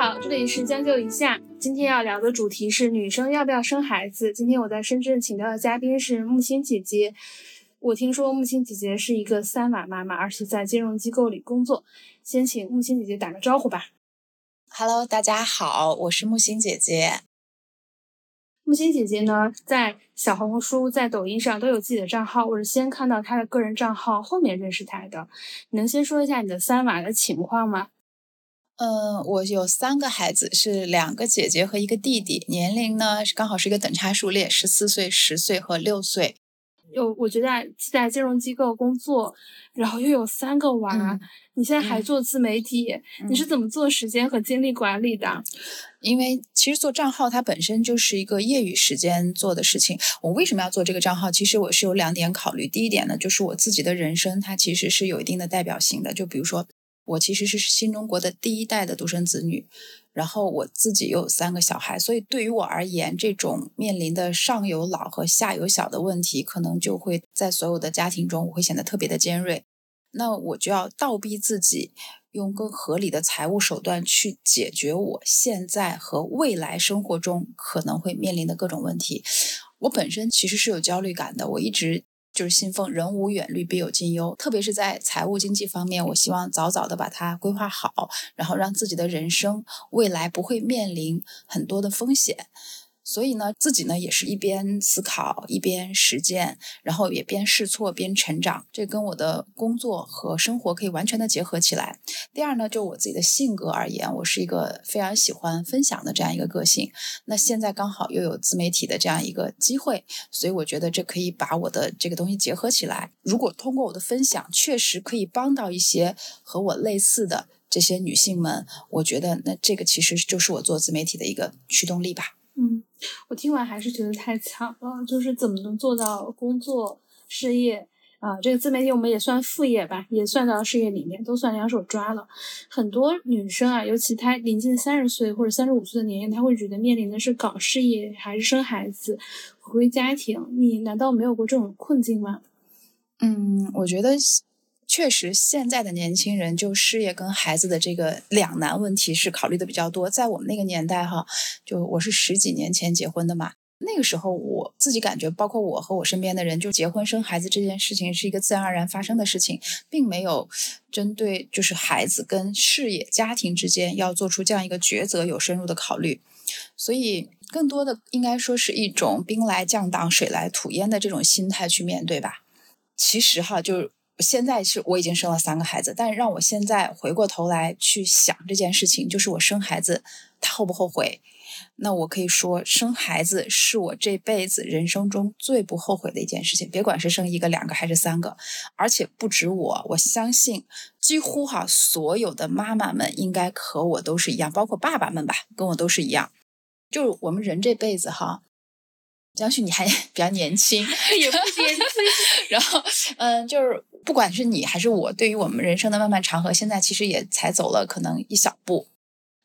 好，这里是将就一下。今天要聊的主题是女生要不要生孩子。今天我在深圳请到的嘉宾是木星姐姐。我听说木星姐姐是一个三娃妈妈，而且在金融机构里工作。先请木星姐姐打个招呼吧。Hello，大家好，我是木星姐姐。木星姐姐呢，在小红书、在抖音上都有自己的账号。我是先看到她的个人账号，后面认识她的。能先说一下你的三娃的情况吗？嗯，我有三个孩子，是两个姐姐和一个弟弟，年龄呢是刚好是一个等差数列，十四岁、十岁和六岁。有，我觉得在金融机构工作，然后又有三个娃，你现在还做自媒体，你是怎么做时间和精力管理的？因为其实做账号它本身就是一个业余时间做的事情。我为什么要做这个账号？其实我是有两点考虑。第一点呢，就是我自己的人生，它其实是有一定的代表性的。就比如说，我其实是新中国的第一代的独生子女。然后我自己又有三个小孩，所以对于我而言，这种面临的上有老和下有小的问题，可能就会在所有的家庭中，我会显得特别的尖锐。那我就要倒逼自己，用更合理的财务手段去解决我现在和未来生活中可能会面临的各种问题。我本身其实是有焦虑感的，我一直。就是信奉“人无远虑，必有近忧”，特别是在财务经济方面，我希望早早的把它规划好，然后让自己的人生未来不会面临很多的风险。所以呢，自己呢也是一边思考一边实践，然后也边试错边成长。这跟我的工作和生活可以完全的结合起来。第二呢，就我自己的性格而言，我是一个非常喜欢分享的这样一个个性。那现在刚好又有自媒体的这样一个机会，所以我觉得这可以把我的这个东西结合起来。如果通过我的分享，确实可以帮到一些和我类似的这些女性们，我觉得那这个其实就是我做自媒体的一个驱动力吧。我听完还是觉得太强了，就是怎么能做到工作、事业啊？这个自媒体我们也算副业吧，也算到事业里面，都算两手抓了。很多女生啊，尤其她临近三十岁或者三十五岁的年龄，她会觉得面临的是搞事业还是生孩子、回归家庭。你难道没有过这种困境吗？嗯，我觉得。确实，现在的年轻人就事业跟孩子的这个两难问题是考虑的比较多。在我们那个年代，哈，就我是十几年前结婚的嘛，那个时候我自己感觉，包括我和我身边的人，就结婚生孩子这件事情是一个自然而然发生的事情，并没有针对就是孩子跟事业、家庭之间要做出这样一个抉择有深入的考虑。所以，更多的应该说是一种兵来将挡，水来土掩的这种心态去面对吧。其实哈，就。现在是我已经生了三个孩子，但让我现在回过头来去想这件事情，就是我生孩子，他后不后悔？那我可以说，生孩子是我这辈子人生中最不后悔的一件事情。别管是生一个、两个还是三个，而且不止我，我相信几乎哈所有的妈妈们应该和我都是一样，包括爸爸们吧，跟我都是一样。就是我们人这辈子哈。江旭，你还 比较年轻，也不年轻。然后，嗯，就是不管是你还是我，对于我们人生的漫漫长河，现在其实也才走了可能一小步。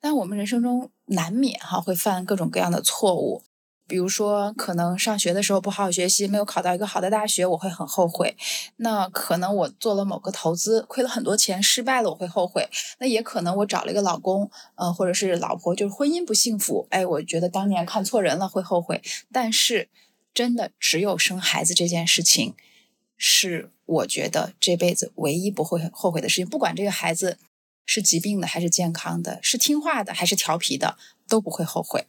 但我们人生中难免哈会犯各种各样的错误。比如说，可能上学的时候不好好学习，没有考到一个好的大学，我会很后悔。那可能我做了某个投资，亏了很多钱，失败了，我会后悔。那也可能我找了一个老公，呃，或者是老婆，就是婚姻不幸福，哎，我觉得当年看错人了，会后悔。但是，真的只有生孩子这件事情，是我觉得这辈子唯一不会后悔的事情。不管这个孩子是疾病的还是健康的，是听话的还是调皮的，都不会后悔。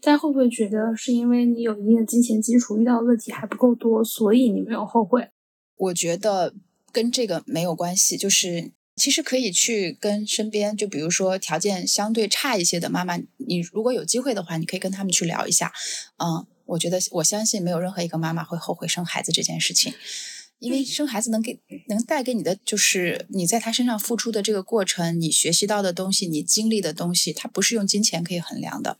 但会不会觉得是因为你有一定的金钱基础，遇到的问题还不够多，所以你没有后悔？我觉得跟这个没有关系，就是其实可以去跟身边，就比如说条件相对差一些的妈妈，你如果有机会的话，你可以跟他们去聊一下。嗯，我觉得我相信没有任何一个妈妈会后悔生孩子这件事情，因为生孩子能给能带给你的就是你在他身上付出的这个过程，你学习到的东西，你经历的东西，它不是用金钱可以衡量的。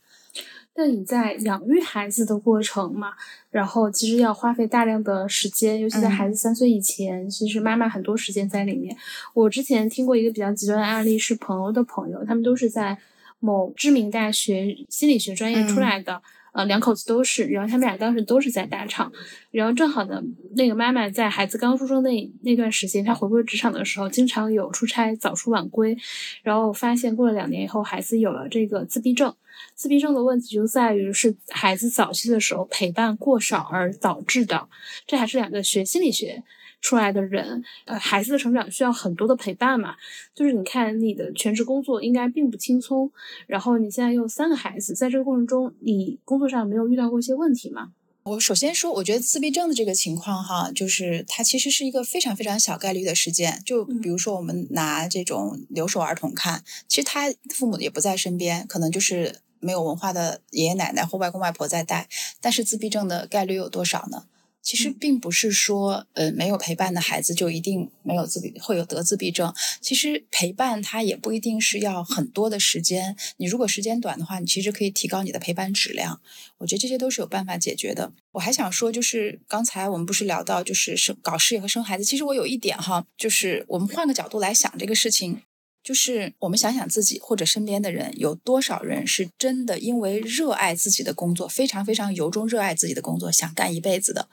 但你在养育孩子的过程嘛，然后其实要花费大量的时间，尤其在孩子三岁以前，其实妈妈很多时间在里面。我之前听过一个比较极端的案例，是朋友的朋友，他们都是在某知名大学心理学专业出来的，呃，两口子都是，然后他们俩当时都是在大厂，然后正好呢，那个妈妈在孩子刚出生那那段时间，她回归职场的时候，经常有出差早出晚归，然后发现过了两年以后，孩子有了这个自闭症。自闭症的问题就在于是孩子早期的时候陪伴过少而导致的，这还是两个学心理学。出来的人，呃，孩子的成长需要很多的陪伴嘛。就是你看，你的全职工作应该并不轻松，然后你现在又三个孩子，在这个过程中，你工作上没有遇到过一些问题吗？我首先说，我觉得自闭症的这个情况哈，就是它其实是一个非常非常小概率的事件。就比如说，我们拿这种留守儿童看，其实他父母也不在身边，可能就是没有文化的爷爷奶奶或外公外婆在带，但是自闭症的概率有多少呢？其实并不是说，呃，没有陪伴的孩子就一定没有自闭，会有得自闭症。其实陪伴他也不一定是要很多的时间。你如果时间短的话，你其实可以提高你的陪伴质量。我觉得这些都是有办法解决的。我还想说，就是刚才我们不是聊到就是生搞事业和生孩子，其实我有一点哈，就是我们换个角度来想这个事情，就是我们想想自己或者身边的人，有多少人是真的因为热爱自己的工作，非常非常由衷热爱自己的工作，想干一辈子的。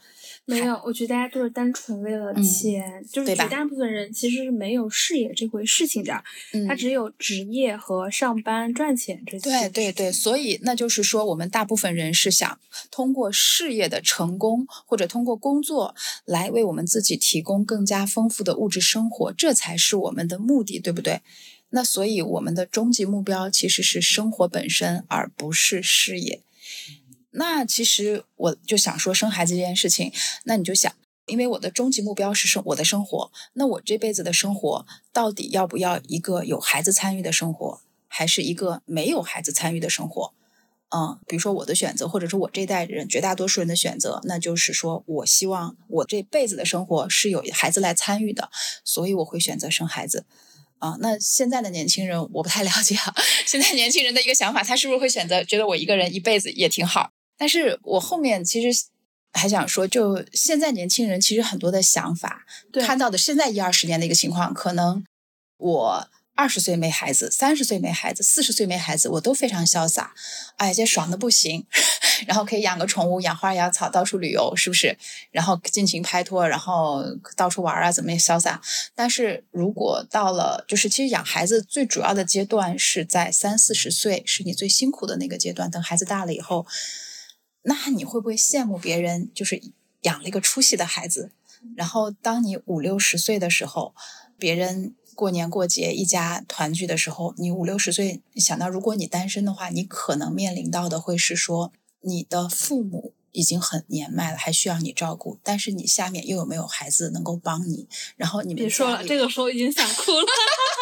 没有，我觉得大家都是单纯为了钱，就是绝大部分人其实是没有事业这回事情的，他只有职业和上班赚钱这些。对对对，所以那就是说，我们大部分人是想通过事业的成功，或者通过工作来为我们自己提供更加丰富的物质生活，这才是我们的目的，对不对？那所以我们的终极目标其实是生活本身，而不是事业。那其实我就想说生孩子这件事情，那你就想，因为我的终极目标是生我的生活，那我这辈子的生活到底要不要一个有孩子参与的生活，还是一个没有孩子参与的生活？嗯，比如说我的选择，或者说我这代人绝大多数人的选择，那就是说我希望我这辈子的生活是有孩子来参与的，所以我会选择生孩子。啊，那现在的年轻人我不太了解啊，现在年轻人的一个想法，他是不是会选择觉得我一个人一辈子也挺好？但是我后面其实还想说，就现在年轻人其实很多的想法，看到的现在一二十年的一个情况，可能我二十岁没孩子，三十岁没孩子，四十岁没孩子，我都非常潇洒，哎，这爽的不行，然后可以养个宠物，养花养草，到处旅游，是不是？然后尽情拍拖，然后到处玩啊，怎么也潇洒。但是如果到了，就是其实养孩子最主要的阶段是在三四十岁，是你最辛苦的那个阶段。等孩子大了以后。那你会不会羡慕别人就是养了一个出息的孩子？然后当你五六十岁的时候，别人过年过节一家团聚的时候，你五六十岁想到如果你单身的话，你可能面临到的会是说，你的父母已经很年迈了，还需要你照顾，但是你下面又有没有孩子能够帮你？然后你们别说了，这个时候已经想哭了。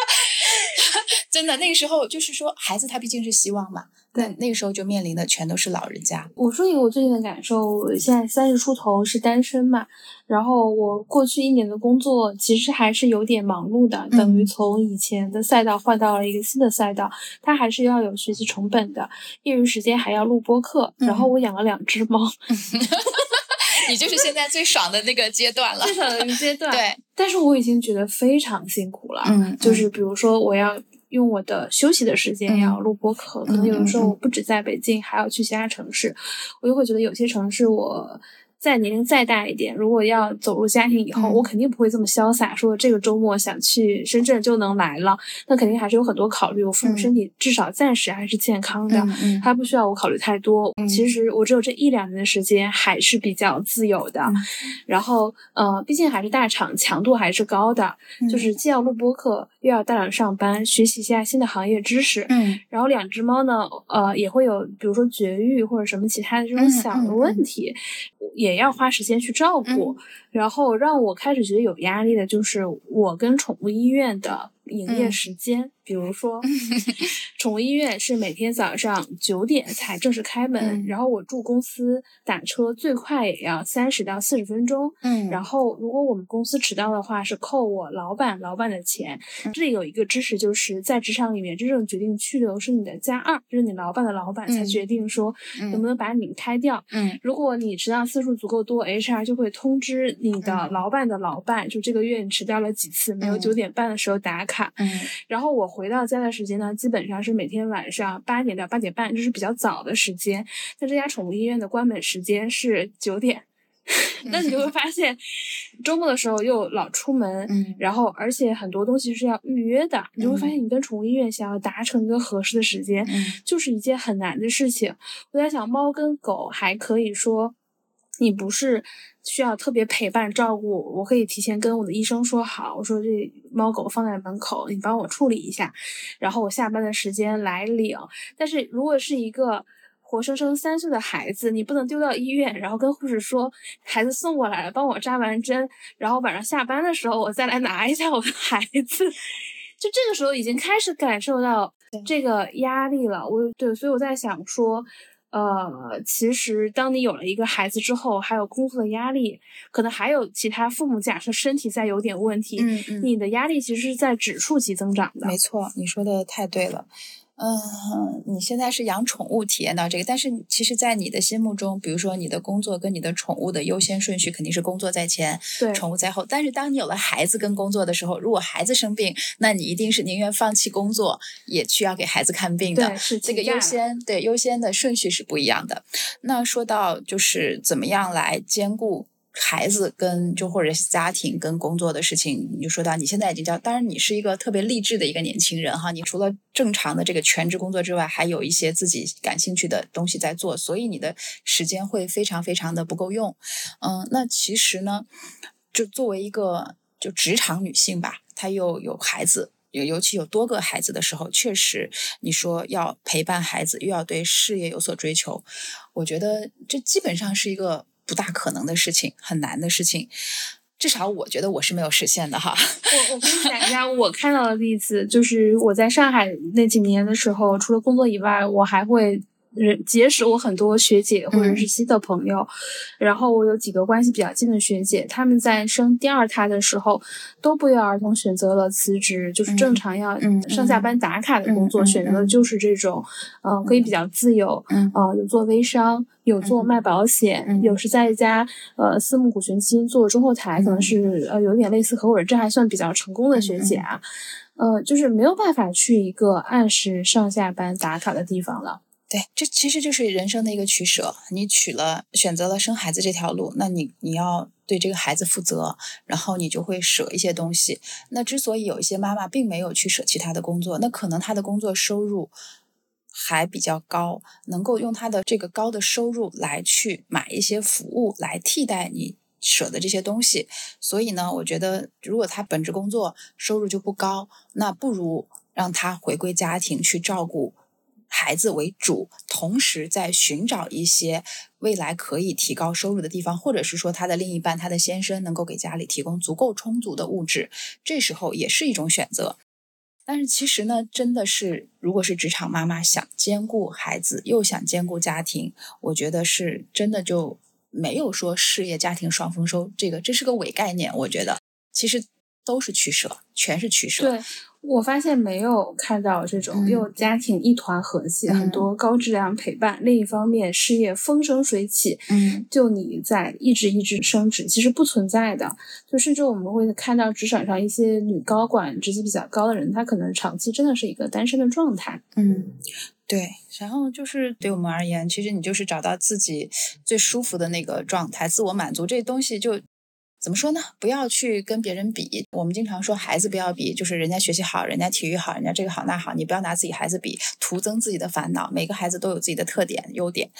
真的，那个时候就是说，孩子他毕竟是希望嘛。对，那个时候就面临的全都是老人家。我说一个我最近的感受，我现在三十出头是单身嘛，然后我过去一年的工作其实还是有点忙碌的，等于从以前的赛道换到了一个新的赛道，它还是要有学习成本的，业余时间还要录播课，然后我养了两只猫。你就是现在最爽的那个阶段了，最爽的阶段。对，但是我已经觉得非常辛苦了。嗯，就是比如说我要。用我的休息的时间要录播课，可能有的时候我不止在北京，还要去其他城市，我就会觉得有些城市我。再年龄再大一点，如果要走入家庭以后，我肯定不会这么潇洒，说这个周末想去深圳就能来了。那肯定还是有很多考虑。我父母身体至少暂时还是健康的，他不需要我考虑太多。其实我只有这一两年的时间还是比较自由的。然后，呃，毕竟还是大厂，强度还是高的，就是既要录播课，又要大量上班，学习一下新的行业知识。嗯。然后两只猫呢，呃，也会有比如说绝育或者什么其他的这种小的问题，也。也要花时间去照顾，然后让我开始觉得有压力的就是我跟宠物医院的营业时间。比如说，宠物医院是每天早上九点才正式开门，然后我住公司打车最快也要三十到四十分钟。嗯，然后如果我们公司迟到的话，是扣我老板老板的钱。这里有一个知识，就是在职场里面，真正决定去留是你的加二，就是你老板的老板才决定说能不能把你开掉。嗯，如果你迟到次数足够多，HR 就会通知你的老板的老板，就这个月你迟到了几次，没有九点半的时候打卡。嗯。然后我回到家的时间呢，基本上是每天晚上八点到八点半，这是比较早的时间。但这家宠物医院的关门时间是九点，那你就会发现，周末的时候又老出门，嗯。然后而且很多东西是要预约的，你就会发现你跟宠物医院想要达成一个合适的时间，嗯。就是一件很难的事情。我在想，猫跟狗还可以说，你不是需要特别陪伴照顾，我可以提前跟我的医生说好，我说这猫狗放在门口，你帮我处理一下，然后我下班的时间来领。但是如果是一个活生生三岁的孩子，你不能丢到医院，然后跟护士说孩子送过来了，帮我扎完针，然后晚上下班的时候我再来拿一下我的孩子。就这个时候已经开始感受到这个压力了，我对，所以我在想说，呃，其实当你有了一个孩子之后，还有工作的压力，可能还有其他父母假设身体再有点问题，嗯嗯，你的压力其实是在指数级增长的。没错，你说的太对了。嗯，你现在是养宠物体验到这个，但是其实，在你的心目中，比如说你的工作跟你的宠物的优先顺序肯定是工作在前，对，宠物在后。但是当你有了孩子跟工作的时候，如果孩子生病，那你一定是宁愿放弃工作，也需要给孩子看病的。是这个优先对优先的顺序是不一样的。那说到就是怎么样来兼顾孩子跟就或者家庭跟工作的事情，你就说到你现在已经叫，当然你是一个特别励志的一个年轻人哈，你除了正常的这个全职工作之外，还有一些自己感兴趣的东西在做，所以你的时间会非常非常的不够用。嗯，那其实呢，就作为一个就职场女性吧，她又有孩子。尤尤其有多个孩子的时候，确实你说要陪伴孩子，又要对事业有所追求，我觉得这基本上是一个不大可能的事情，很难的事情。至少我觉得我是没有实现的哈。我我跟你讲一下我看到的例子，就是我在上海那几年的时候，除了工作以外，我还会人结识我很多学姐或者是新的朋友，然后我有几个关系比较近的学姐，她们在生第二胎的时候都不约而同选择了辞职，就是正常要嗯上下班打卡的工作，选择的就是这种，嗯、可以比较自由，嗯。呃，有做微商，有做卖保险，嗯有。时在一家呃私募股权基金做中后台，可能是呃有点类似合伙人，这还算比较成功的学姐啊。呃，就是没有办法去一个按时上下班打卡的地方了。对，这其实就是人生的一个取舍。你取了选择了生孩子这条路，那你你要对这个孩子负责，然后你就会舍一些东西。那之所以有一些妈妈并没有去舍弃她的工作，那可能她的工作收入还比较高，能够用她的这个高的收入来去买一些服务来替代你。舍的这些东西，所以呢，我觉得如果她本职工作收入就不高，那不如让她回归家庭去照顾孩子为主，同时在寻找一些未来可以提高收入的地方，或者是说他的另一半、他的先生能够给家里提供足够充足的物质，这时候也是一种选择。但是其实呢，真的是如果是职场妈妈想兼顾孩子又想兼顾家庭，我觉得是真的就没有说事业家庭双丰收，这个这是个伪概念。我觉得其实都是取舍，全是取舍。对我发现没有看到这种嗯又家庭一团和气，嗯很多高质量陪伴，另一方面事业风生水起，嗯就你在一直一直升职，其实不存在的。就甚至我们会看到职场上一些女高管、职级比较高的人，她可能长期真的是一个单身的状态。嗯，对。然后就是对我们而言，其实你就是找到自己最舒服的那个状态，自我满足这东西就。怎么说呢？不要去跟别人比。我们经常说孩子不要比，就是人家学习好，人家体育好，人家这个好那好，你不要拿自己孩子比，徒增自己的烦恼。每个孩子都有自己的特点、优点。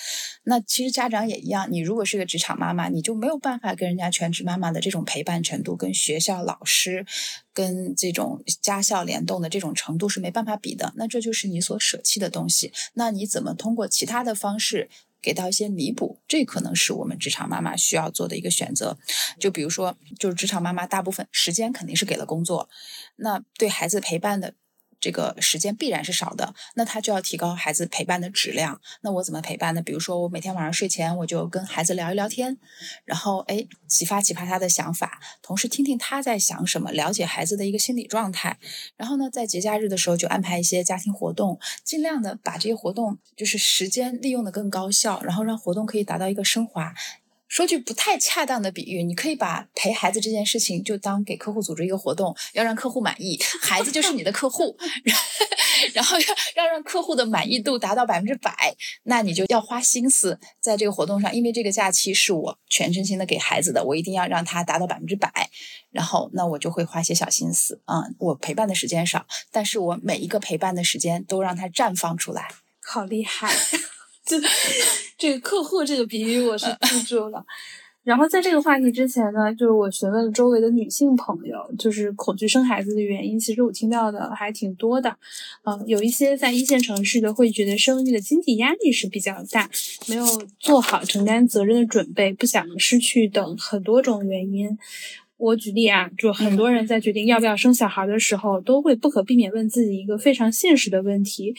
那其实家长也一样，你如果是个职场妈妈，你就没有办法跟人家全职妈妈的这种陪伴程度，跟学校老师、跟这种家校联动的这种程度是没办法比的。那这就是你所舍弃的东西。那你怎么通过其他的方式？给到一些弥补，这可能是我们职场妈妈需要做的一个选择。就比如说，就是职场妈妈大部分时间肯定是给了工作，那对孩子陪伴的这个时间必然是少的，那他就要提高孩子陪伴的质量。那我怎么陪伴呢？比如说，我每天晚上睡前我就跟孩子聊一聊天，然后哎，启发启发他的想法，同时听听他在想什么，了解孩子的一个心理状态。然后呢，在节假日的时候就安排一些家庭活动，尽量的把这些活动就是时间利用的更高效，然后让活动可以达到一个升华。说句不太恰当的比喻，你可以把陪孩子这件事情就当给客户组织一个活动，要让客户满意，孩子就是你的客户 然后要要让客户的满意度达到百分之百，那你就要花心思在这个活动上，因为这个假期是我全身心的给孩子的，我一定要让他达到百分之百，然后那我就会花些小心思啊、我陪伴的时间少，但是我每一个陪伴的时间都让他绽放出来。好厉害！就这个客户这个比喻我是记住了。然后在这个话题之前呢，就是我询问了周围的女性朋友，就是恐惧生孩子的原因，其实我听到的还挺多的。呃，有一些在一线城市的会觉得生育的经济压力是比较大，没有做好承担责任的准备，不想失去等很多种原因。我举例啊，就很多人在决定要不要生小孩的时候，都会不可避免问自己一个非常现实的问题，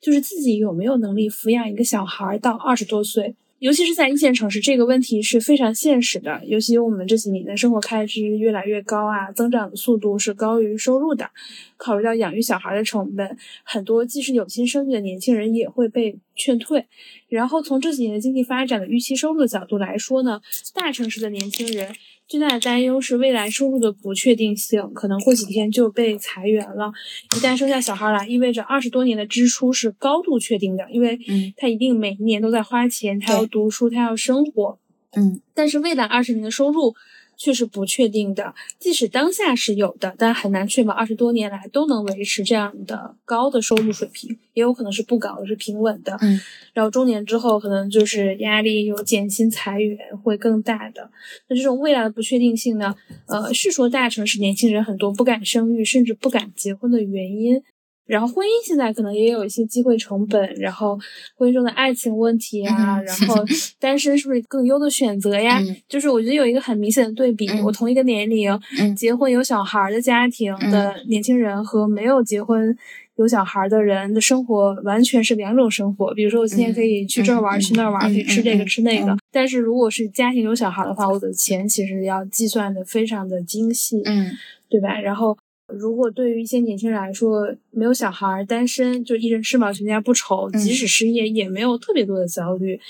就是自己有没有能力抚养一个小孩到二十多岁。尤其是在一线城市，这个问题是非常现实的。尤其我们这几年的生活开支越来越高啊，增长的速度是高于收入的。考虑到养育小孩的成本，很多即使有心生育的年轻人也会被劝退。然后从这几年的经济发展的预期收入的角度来说呢，大城市的年轻人最大的担忧是未来收入的不确定性，可能过几天就被裁员了。一旦生下小孩来，意味着二十多年的支出是高度确定的，因为嗯他一定每一年都在花钱，他要读书，他要生活。嗯但是未来二十年的收入却是不确定的，即使当下是有的，但很难确保二十多年来都能维持这样的高的收入水平，也有可能是不高的，是平稳的。嗯，然后中年之后，可能就是压力有减薪、裁员会更大的。那这种未来的不确定性呢？呃，是说大城市年轻人很多不敢生育，甚至不敢结婚的原因。然后婚姻现在可能也有一些机会成本，然后婚姻中的爱情问题啊，嗯然后 单身是不是更优的选择呀？嗯就是我觉得有一个很明显的对比，嗯我同一个年龄，嗯结婚有小孩的家庭的年轻人和没有结婚有小孩的人的生活完全是两种生活。比如说，我今天可以去这儿玩，嗯去那儿玩，嗯可以吃这个、嗯吃那个。嗯但是如果是家庭有小孩的话，我的钱其实要计算的非常的精细，嗯对吧？然后。如果对于一些年轻人来说，没有小孩、单身，就一人吃饱全家不愁，嗯即使失业也没有特别多的焦虑。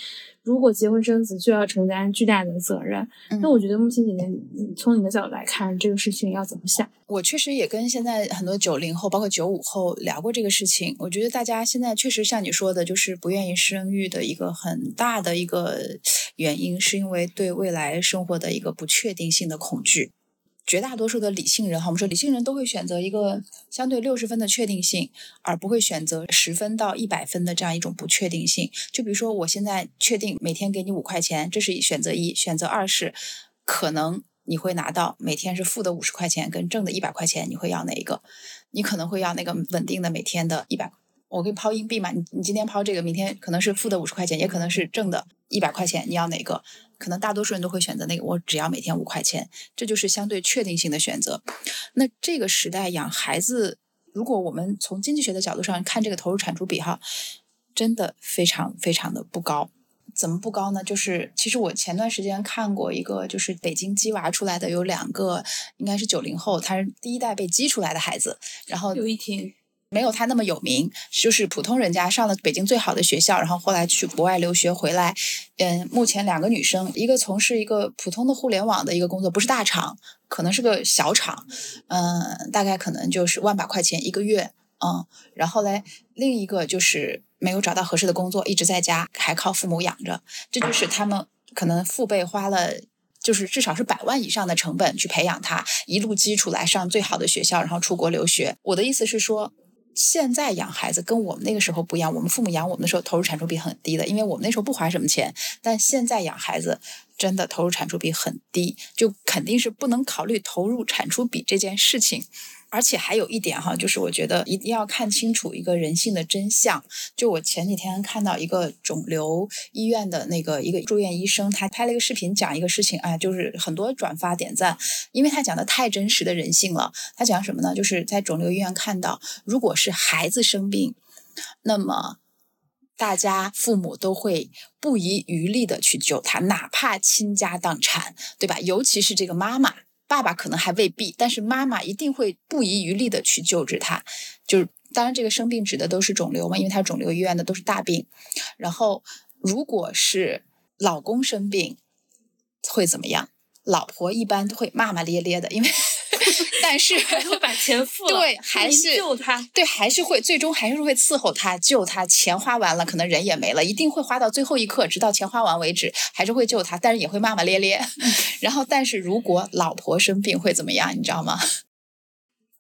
如果结婚生子，就要承担巨大的责任。嗯那我觉得目前姐姐，你从你的角度来看，这个事情要怎么想？我确实也跟现在很多九零后，包括九五后聊过这个事情。我觉得大家现在确实像你说的，就是不愿意生育的一个很大的一个原因，是因为对未来生活的一个不确定性的恐惧。绝大多数的理性人哈，我们说理性人都会选择一个相对六十分的确定性，而不会选择十分到一百分的这样一种不确定性。就比如说，我现在确定每天给你五块钱，这是选择一；选择二是可能你会拿到每天是负的五十块钱跟正的一百块钱，你会要哪一个？你可能会要那个稳定的每天的一百。我给你抛硬币嘛，你你今天抛这个，明天可能是负的五十块钱，也可能是正的一百块钱，你要哪个？可能大多数人都会选择那个，我只要每天五块钱，这就是相对确定性的选择。那这个时代养孩子，如果我们从经济学的角度上看这个投入产出比哈，真的非常非常的不高。怎么不高呢？就是其实我前段时间看过一个，就是北京鸡娃出来的有两个，应该是九零后，他是第一代被鸡出来的孩子，然后有一天，没有他那么有名，就是普通人家上了北京最好的学校，然后后来去国外留学回来。嗯，目前两个女生，一个从事一个普通的互联网的一个工作，不是大厂，可能是个小厂，嗯，大概可能就是万把块钱一个月，嗯，然后嘞，另一个就是没有找到合适的工作，一直在家，还靠父母养着，这就是他们可能父辈花了。就是至少是百万以上的成本去培养他，一路基础来上最好的学校，然后出国留学。我的意思是说，现在养孩子跟我们那个时候不一样，我们父母养我们的时候投入产出比很低的，因为我们那时候不花什么钱。但现在养孩子真的投入产出比很低，就肯定是不能考虑投入产出比这件事情。而且还有一点哈，就是我觉得一定要看清楚一个人性的真相。就我前几天看到一个肿瘤医院的那个一个住院医生，他拍了一个视频讲一个事情，哎，就是很多转发点赞，因为他讲的太真实的人性了。他讲什么呢？就是在肿瘤医院看到，如果是孩子生病，那么大家父母都会不遗余力的去救他，哪怕倾家荡产，对吧？尤其是这个妈妈。爸爸可能还未必，但是妈妈一定会不遗余力的去救治他。就是当然，这个生病指的都是肿瘤嘛，因为他肿瘤医院的都是大病。然后，如果是老公生病，会怎么样？老婆一般都会骂骂咧咧的，因为但是 会把钱付了，对，还是救他，对，还是会最终还是会伺候他，救他。钱花完了，可能人也没了，一定会花到最后一刻，直到钱花完为止，还是会救他，但是也会骂骂咧咧。然后，但是如果老婆生病会怎么样？你知道吗？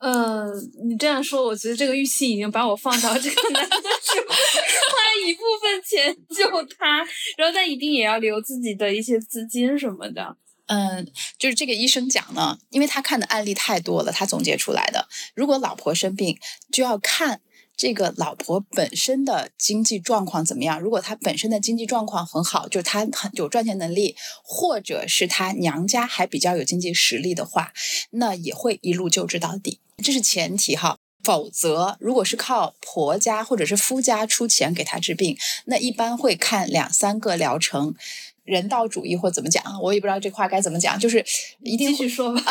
嗯，你这样说，我觉得这个预期已经把我放到这个男的是花一部分钱救他，然后但一定也要留自己的一些资金什么的。嗯，就是这个医生讲呢，因为他看的案例太多了，他总结出来的。如果老婆生病，就要看这个老婆本身的经济状况怎么样。如果她本身的经济状况很好，就是她很有赚钱能力，或者是她娘家还比较有经济实力的话，那也会一路救治到底。这是前提哈。否则，如果是靠婆家或者是夫家出钱给她治病，那一般会看两三个疗程。人道主义或怎么讲，我也不知道这话该怎么讲，就是一定继续说吧。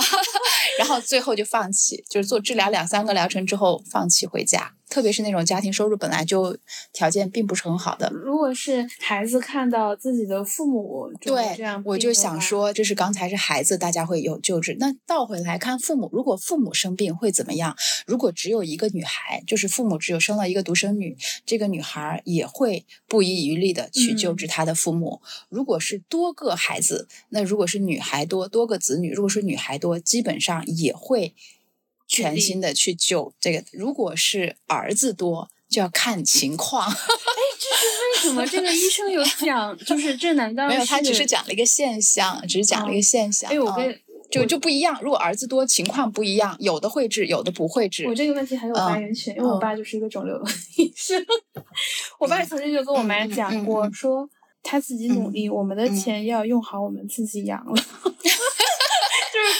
然后最后就放弃，就是做治疗两三个疗程之后放弃回家。特别是那种家庭收入本来就条件并不是很好的，如果是孩子看到自己的父母对这样，我就想说，这是刚才是孩子，大家会有救治。那倒回来看父母，如果父母生病会怎么样？如果只有一个女孩，就是父母只有生了一个独生女，这个女孩也会不遗余力的去救治她的父母。如果是多个孩子，那如果是女孩多多个子女，如果是女孩多，基本上也会。全心的去救这个，如果是儿子多，就要看情况。哎，这是为什么？这个医生有讲，就是这难道没有？他只是讲了一个现象，只是讲了一个现象。哎，我跟就就不一样。如果儿子多，情况不一样，有的会治，有的不会治。我这个问题很有发言权，因为我爸就是一个肿瘤医生。我爸曾经就跟我妈讲过，说他自己努力，我们的钱要用好，我们自己养了。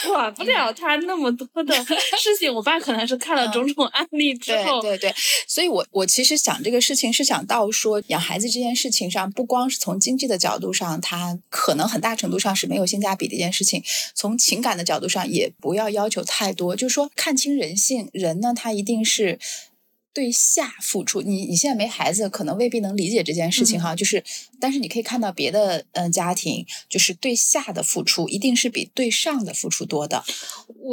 管不了他那么多的 事情，我爸可能是看了种种案例之后，对对对，所以我我其实想这个事情是想到说养孩子这件事情上，不光是从经济的角度上，它可能很大程度上是没有性价比的一件事情，从情感的角度上也不要要求太多，就是说看清人性，人呢他一定是。对下付出，你你现在没孩子，可能未必能理解这件事情哈。就是，但是你可以看到别的嗯家庭，就是对下的付出一定是比对上的付出多的，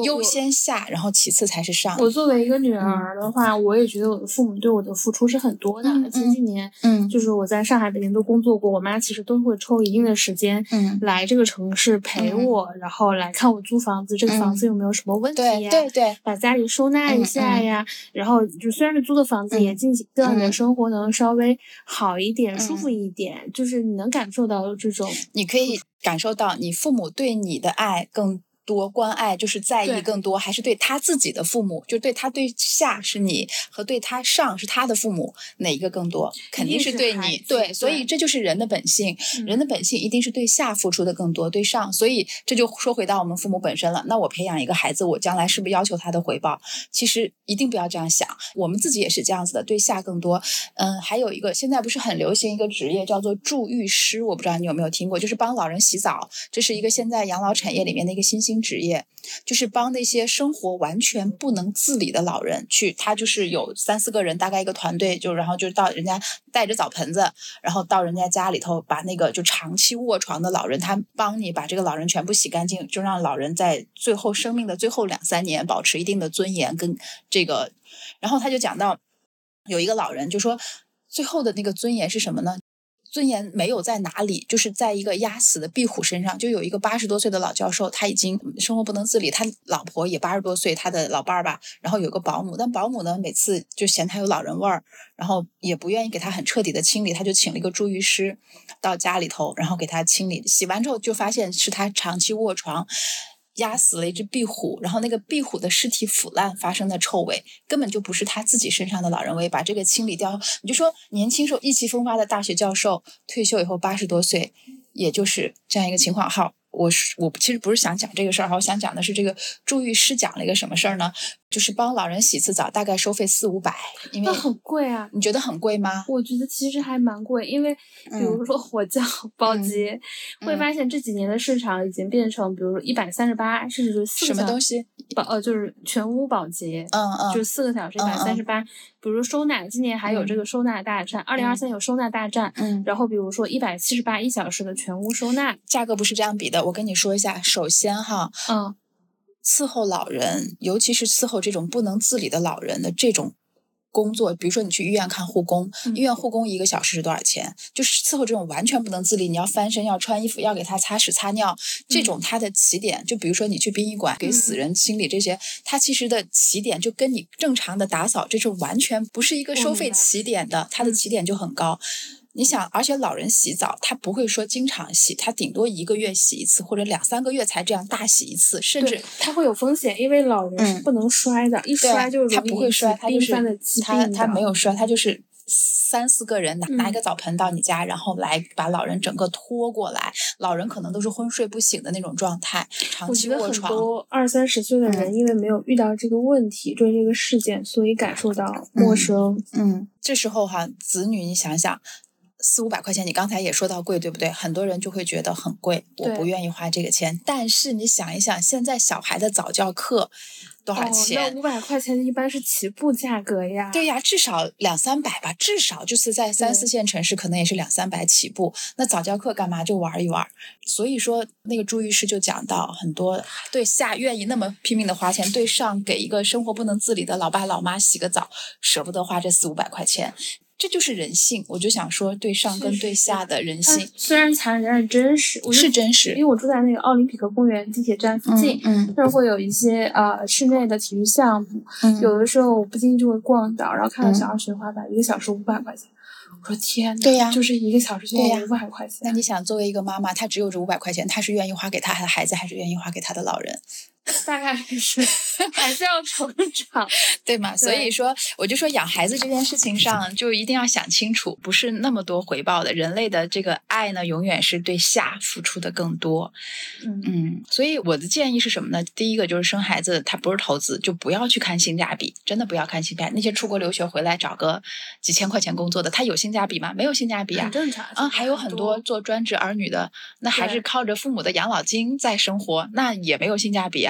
优先下，然后其次才是上。我作为一个女儿的话，我也觉得我的父母对我的付出是很多的。前几年，嗯，就是我在上海、北京都工作过，我妈其实都会抽一定的时间，嗯，来这个城市陪我，然后来看我租房子，这个房子有没有什么问题呀？对对，把家里收纳一下呀。然后就虽然是。租的房子也进行，让你的生活能稍微好一点、舒服一点，就是你能感受到这种，你可以感受到你父母对你的爱更。多关爱就是在意更多，还是对他自己的父母？就对他对下是你和对他上是他的父母，哪一个更多？肯定是对你。对，所以这就是人的本性。人的本性一定是对下付出的更多，对上。所以这就说回到我们父母本身了。那我培养一个孩子，我将来是不是要求他的回报？其实一定不要这样想。我们自己也是这样子的，对下更多。嗯，还有一个现在不是很流行一个职业叫做助浴师，我不知道你有没有听过，就是帮老人洗澡。这是一个现在养老产业里面的一个新兴。职业就是帮那些生活完全不能自理的老人去，他就是有三四个人，大概一个团队，就然后就到人家带着澡盆子，然后到人家家里头，把那个就长期卧床的老人，他帮你把这个老人全部洗干净，就让老人在最后生命的最后两三年保持一定的尊严跟这个。然后他就讲到有一个老人就说，最后的那个尊严是什么呢？尊严没有在哪里，就是在一个压死的壁虎身上。就有一个八十多岁的老教授，他已经生活不能自理，他老婆也八十多岁，他的老伴儿吧，然后有个保姆，但保姆呢每次就嫌他有老人味儿，然后也不愿意给他很彻底的清理，他就请了一个助浴师到家里头，然后给他清理。洗完之后就发现是他长期卧床。压死了一只壁虎，然后那个壁虎的尸体腐烂发生的臭味，根本就不是他自己身上的老人味。把这个清理掉，你就说年轻时候意气风发的大学教授，退休以后八十多岁，也就是这样一个情况。好，我是我其实不是想讲这个事儿，我想讲的是这个朱玉师讲了一个什么事儿呢？就是帮老人洗次澡，大概收费四五百，因为很贵啊。你觉得很贵吗？我觉得其实还蛮贵，因为比如说我叫 保洁，会发现这几年的市场已经变成，比如说一百三十八，甚至是四什么东西保呃就是全屋保洁，嗯嗯，就四个小时一百三十八。比如收纳，今年还有这个收纳大战，二零二三有收纳大战，嗯，然后比如说一百七十八一小时的全屋收纳，价格不是这样比的。我跟你说一下，首先哈，嗯。伺候老人，尤其是伺候这种不能自理的老人的这种工作，比如说你去医院看护工，医院护工一个小时是多少钱？就是伺候这种完全不能自理，你要翻身、要穿衣服、要给他擦屎擦尿，这种他的起点，就比如说你去殡仪馆给死人清理这些，他其实的起点就跟你正常的打扫，这是完全不是一个收费起点的，他的起点就很高。你想，而且老人洗澡，他不会说经常洗，他顶多一个月洗一次，或者两三个月才这样大洗一次，甚至他会有风险，因为老人是不能摔的，一摔就容易他不会摔，他就是他他没有摔，他就是三四个人拿拿一个澡盆到你家，然后来把老人整个拖过来，老人可能都是昏睡不醒的那种状态，长期卧床。很多二三十岁的人因为没有遇到这个问题，对这个事件，所以感受到陌生。嗯，这时候哈，子女，你想想。四五百块钱，你刚才也说到贵，对不对？很多人就会觉得很贵，我不愿意花这个钱。但是你想一想，现在小孩的早教课多少钱？那五百块钱一般是起步价格呀。对呀，至少两三百吧，至少就是在三四线城市，可能也是两三百起步。那早教课干嘛就玩一玩？所以说，那个朱医师就讲到，很多对下愿意那么拼命的花钱，对上给一个生活不能自理的老爸老妈洗个澡，舍不得花这四五百块钱。这就是人性，我就想说，对上跟对下的人性，虽然残忍，但是真实，是真实。因为我住在那个奥林匹克公园地铁站附近，嗯，那儿会有一些呃室内的体育项目，有的时候我不经意就会逛到，然后看到小孩学滑板，一个小时五百块钱，我说天呐，对呀，就是一个小时就要五百块钱。那你想，作为一个妈妈，她只有这五百块钱，她是愿意花给她的孩子，还是愿意花给她的老人？大概是还是要成长，对吗？所以说，我就说养孩子这件事情上，就一定要想清楚，不是那么多回报的。人类的这个爱呢，永远是对下付出的更多。嗯嗯，所以我的建议是什么呢？第一个就是生孩子，它不是投资，就不要去看性价比，真的不要看性价比。那些出国留学回来找个几千块钱工作的，他有性价比吗？没有性价比啊，很正常啊。还有很多做专职儿女的，那还是靠着父母的养老金在生活，那也没有性价比啊。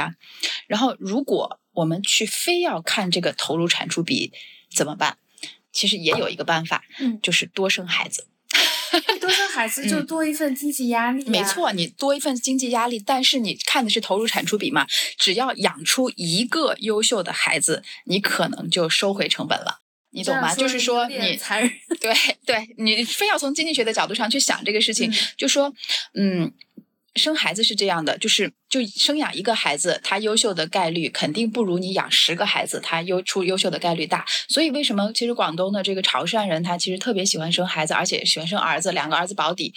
然后，如果我们去非要看这个投入产出比怎么办？其实也有一个办法，嗯，就是多生孩子。多生孩子就多一份经济压力。没错，你多一份经济压力，但是你看的是投入产出比嘛？只要养出一个优秀的孩子，你可能就收回成本了。你懂吗？就是说你残忍对对，你非要从经济学的角度上去想这个事情，就说嗯。生孩子是这样的，就是就生养一个孩子，他优秀的概率肯定不如你养十个孩子，他优出优秀的概率大。所以为什么其实广东的这个潮汕人，他其实特别喜欢生孩子，而且喜欢生儿子，两个儿子保底。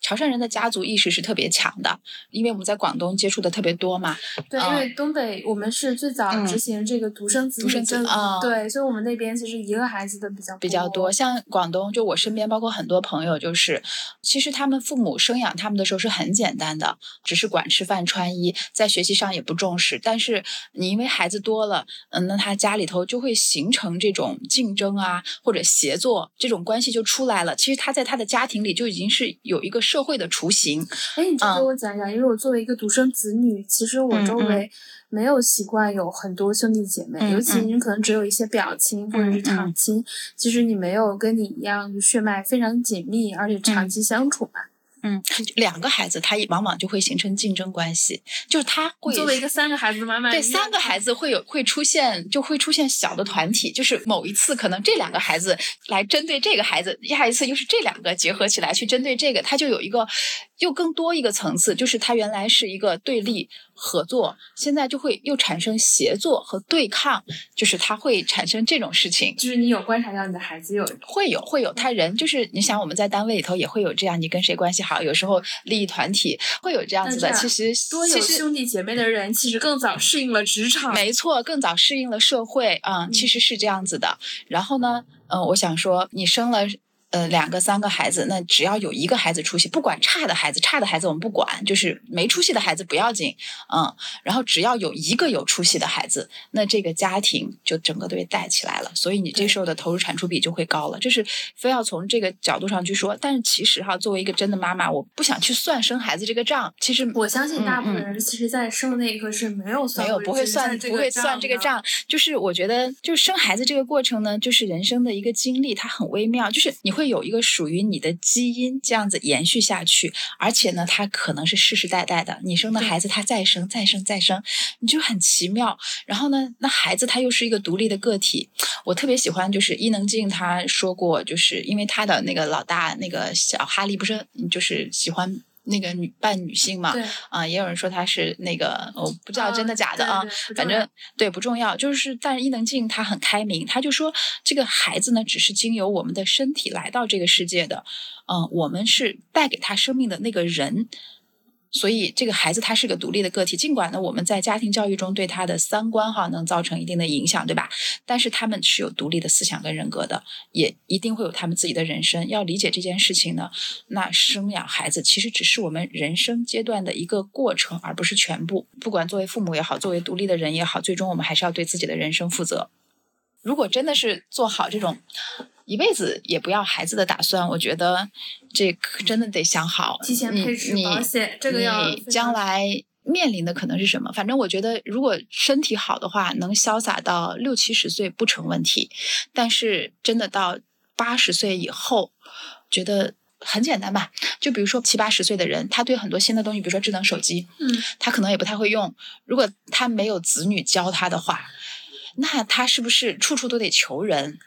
潮汕人的家族意识是特别强的，因为我们在广东接触的特别多嘛。对，因为东北我们是最早执行这个独生子独生子啊，对，所以我们那边其实一个孩子的比较比较多。像广东，就我身边包括很多朋友，就是其实他们父母生养他们的时候是很简单的，只是管吃饭穿衣，在学习上也不重视。但是你因为孩子多了，嗯，那他家里头就会形成这种竞争啊，或者协作这种关系就出来了。其实他在他的家庭里就已经是有一个。社会的雏形，哎，你就给我讲讲，因为我作为一个独生子女，其实我周围没有习惯有很多兄弟姐妹，尤其你可能只有一些表亲或者是堂亲，其实你没有跟你一样血脉非常紧密，而且长期相处嘛。嗯，两个孩子他往往就会形成竞争关系，就是他会作为一个三个孩子的妈妈，对三个孩子会有会出现就会出现小的团体，就是某一次可能这两个孩子来针对这个孩子，下一次又是这两个结合起来去针对这个，他就有一个又更多一个层次，就是他原来是一个对立。合作现在就会又产生协作和对抗，就是它会产生这种事情。就是你有观察到你的孩子有会有会有他人就是你想我们在单位里头也会有这样，你跟谁关系好，有时候利益团体会有这样子的。其实多有兄弟姐妹的人，其实更早适应了职场。没错，更早适应了社会啊，其实是这样子的。然后呢，嗯，我想说，你生了呃，两个、三个孩子，那只要有一个孩子出息，不管差的孩子，差的孩子我们不管，就是没出息的孩子不要紧，嗯，然后只要有一个有出息的孩子，那这个家庭就整个都被带起来了，所以你这时候的投入产出比就会高了。就是非要从这个角度上去说，但是其实哈，作为一个真的妈妈，我不想去算生孩子这个账。其实我相信大部分人其实，在生那一刻是没有算没有不会算不会算这个账。就是我觉得，就生孩子这个过程呢，就是人生的一个经历，它很微妙，就是你。会有一个属于你的基因这样子延续下去，而且呢，它可能是世世代代的。你生的孩子，他再生、再生、再生，你就很奇妙。然后呢，那孩子他又是一个独立的个体。我特别喜欢，就是伊能静他说过，就是因为他的那个老大那个小哈利不是就是喜欢。那个女扮女性嘛，啊，也有人说她是那个，我不知道真的假的啊，反正对不重要。就是，但是伊能静她很开明，她就说这个孩子呢，只是经由我们的身体来到这个世界的，嗯，我们是带给他生命的那个人。所以这个孩子他是个独立的个体，尽管呢我们在家庭教育中对他的三观哈能造成一定的影响，对吧？但是他们是有独立的思想跟人格的，也一定会有他们自己的人生。要理解这件事情呢，那生养孩子其实只是我们人生阶段的一个过程，而不是全部。不管作为父母也好，作为独立的人也好，最终我们还是要对自己的人生负责。如果真的是做好这种。一辈子也不要孩子的打算，我觉得这真的得想好。提前配置保险，这个要。你将来面临的可能是什么？反正我觉得，如果身体好的话，能潇洒到六七十岁不成问题。但是真的到八十岁以后，觉得很简单吧？就比如说七八十岁的人，他对很多新的东西，比如说智能手机，嗯，他可能也不太会用。如果他没有子女教他的话，那他是不是处处都得求人？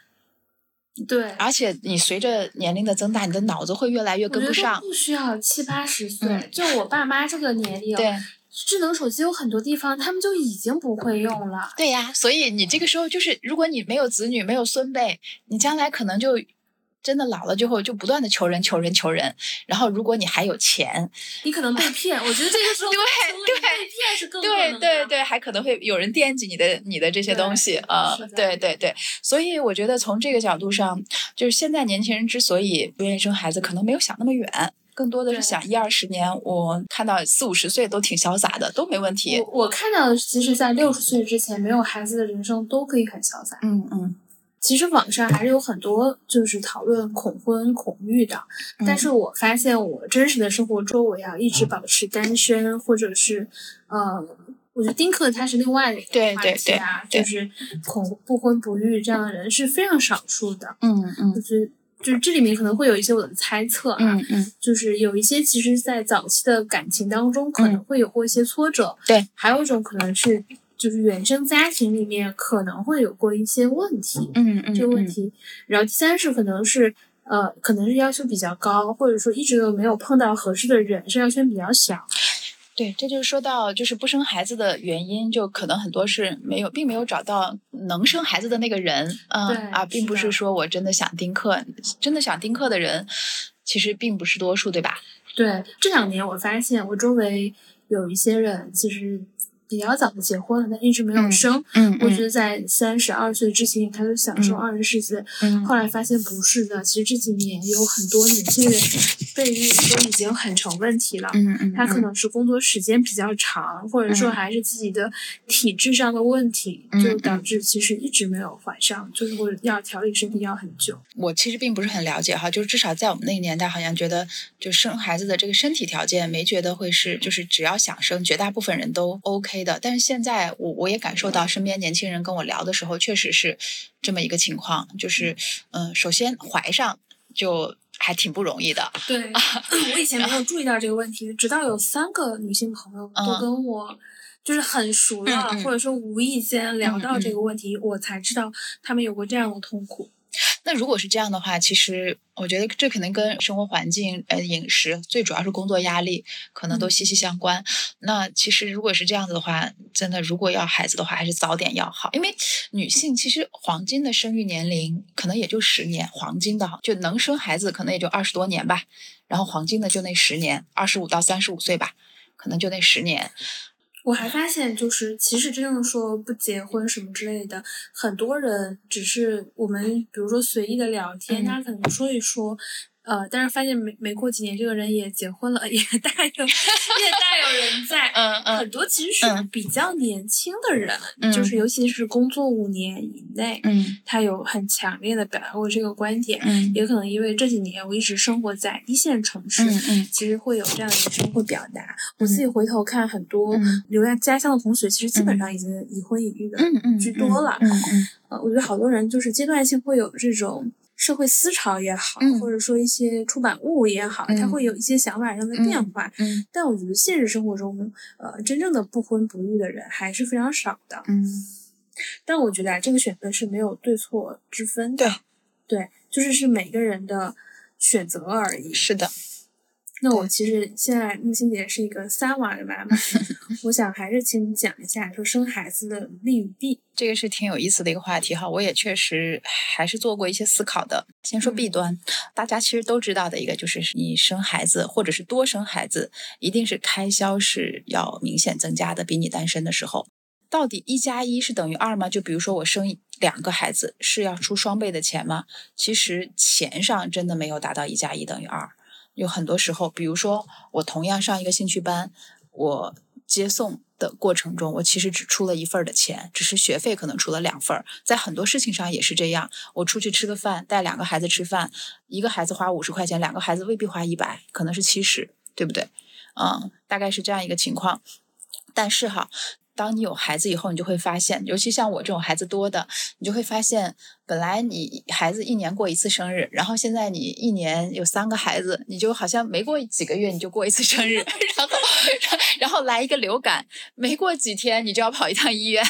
对，而且你随着年龄的增大，你的脑子会越来越跟不上。不需要七八十岁，就我爸妈这个年龄，对，智能手机有很多地方他们就已经不会用了。对呀，所以你这个时候就是，如果你没有子女，没有孙辈，你将来可能就。真的老了之后，就不断的求人、求人、求人。然后，如果你还有钱，你可能被 骗。我觉得这个时候，对对，被骗是更对对对，还可能会有人惦记你的你的这些东西啊。对对对，所以我觉得从这个角度上，就是现在年轻人之所以不愿意生孩子，可能没有想那么远，更多的是想一二十年。我看到四五十岁都挺潇洒的，都没问题。我我看到的，其实，在六十岁之前没有孩子的人生都可以很潇洒。嗯嗯。其实网上还是有很多就是讨论恐婚恐育的，但是我发现我真实的生活中，我要一直保持单身，或者是，呃，我觉得丁克他是另外的一个话题啊，就是恐不婚不育这样的人是非常少数的。嗯嗯，就是就是这里面可能会有一些我的猜测啊，嗯嗯，就是有一些其实在早期的感情当中可能会有过一些挫折，对，还有一种可能是。就是原生家庭里面可能会有过一些问题，嗯嗯，这个问题。然后第三是可能是呃，可能是要求比较高，或者说一直都没有碰到合适的人，是要求比较小。对，这就是说到就是不生孩子的原因，就可能很多是没有，并没有找到能生孩子的那个人。嗯啊，并不是说我真的想丁克，真的想丁克的人其实并不是多数，对吧？对，这两年我发现我周围有一些人其实。比较早的结婚了，但一直没有生。嗯，我觉得在三十二岁之前，他就享受二十世纪。嗯，后来发现不是的，其实这几年有很多年轻人备孕都已经很成问题了。嗯嗯，他可能是工作时间比较长，或者说还是自己的体质上的问题，就导致其实一直没有怀上，就是或者要调理身体要很久。我其实并不是很了解哈，就是至少在我们那个年代，好像觉得就生孩子的这个身体条件没觉得会是，就是只要想生，绝大部分人都 OK。的，但是现在我我也感受到身边年轻人跟我聊的时候，确实是这么一个情况，就是嗯，首先怀上就还挺不容易的。对，我以前没有注意到这个问题，直到有三个女性朋友都跟我就是很熟了，或者说无意间聊到这个问题，我才知道他们有过这样的痛苦。那如果是这样的话，其实我觉得这可能跟生活环境、呃饮食，最主要是工作压力，可能都息息相关。那其实如果是这样子的话，真的如果要孩子的话，还是早点要好。因为女性其实黄金的生育年龄可能也就十年，黄金的就能生孩子可能也就二十多年吧。然后黄金的就那十年，二十五到三十五岁吧，可能就那十年。我还发现，就是其实真正说不结婚什么之类的，很多人只是我们比如说随意的聊天，他可能说一说。呃，但是发现没没过几年，这个人也结婚了，也大有也大有人在。嗯嗯，很多其实是比较年轻的人，就是尤其是工作五年以内，嗯，他有很强烈的表达过这个观点。嗯，也可能因为这几年我一直生活在一线城市，嗯嗯，其实会有这样的生活表达。我自己回头看很多留在家乡的同学，其实基本上已经已婚已育的居多了。嗯嗯，呃，我觉得好多人就是阶段性会有这种。社会思潮也好，或者说一些出版物也好，它会有一些想法上的变化。嗯，但我觉得现实生活中，呃，真正的不婚不育的人还是非常少的。嗯，但我觉得啊，这个选择是没有对错之分的。对，对，就是是每个人的选择而已。是的。那我其实现在木心姐是一个三娃的妈妈，我想还是请你讲一下，说生孩子的利与弊，这个是挺有意思的一个话题哈。我也确实还是做过一些思考的。先说弊端，大家其实都知道的一个就是，你生孩子或者是多生孩子，一定是开销是要明显增加的，比你单身的时候。到底一加一是等于二吗？就比如说我生两个孩子是要出双倍的钱吗？其实钱上真的没有达到一加一等于二。有很多时候，比如说我同样上一个兴趣班，我接送的过程中，我其实只出了一份的钱，只是学费可能出了两份在很多事情上也是这样，我出去吃个饭，带两个孩子吃饭，一个孩子花五十块钱，两个孩子未必花一百，可能是七十，对不对？嗯，大概是这样一个情况。但是哈，当你有孩子以后，你就会发现，尤其像我这种孩子多的，你就会发现。本来你孩子一年过一次生日，然后现在你一年有三个孩子，你就好像没过几个月你就过一次生日，然后然后来一个流感，没过几天你就要跑一趟医院，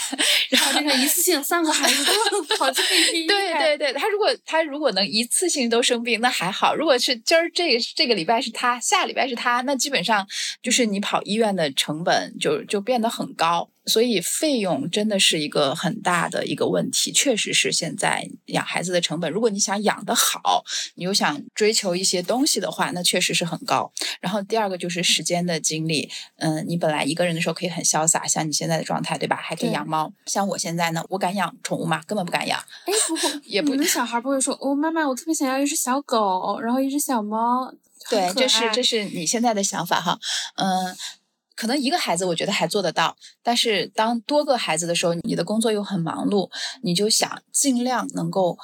然后这个一次性三个孩子都跑去医院。对对对，他如果他如果能一次性都生病，那还好；如果是今儿这这个礼拜是他，下礼拜是他，那基本上就是你跑医院的成本就就变得很高，所以费用真的是一个很大的一个问题，确实是现在。养孩子的成本，如果你想养得好，你又想追求一些东西的话，那确实是很高。然后第二个就是时间的精力，嗯，你本来一个人的时候可以很潇洒，像你现在的状态，对吧？还可以养猫。像我现在呢，我敢养宠物吗？根本不敢养。哎，不不，也不，你们小孩不会说，哦，妈妈，我特别想要一只小狗，然后一只小猫。对，这是这是你现在的想法哈，嗯。可能一个孩子我觉得还做得到，但是当多个孩子的时候，你的工作又很忙碌，你就想尽量能够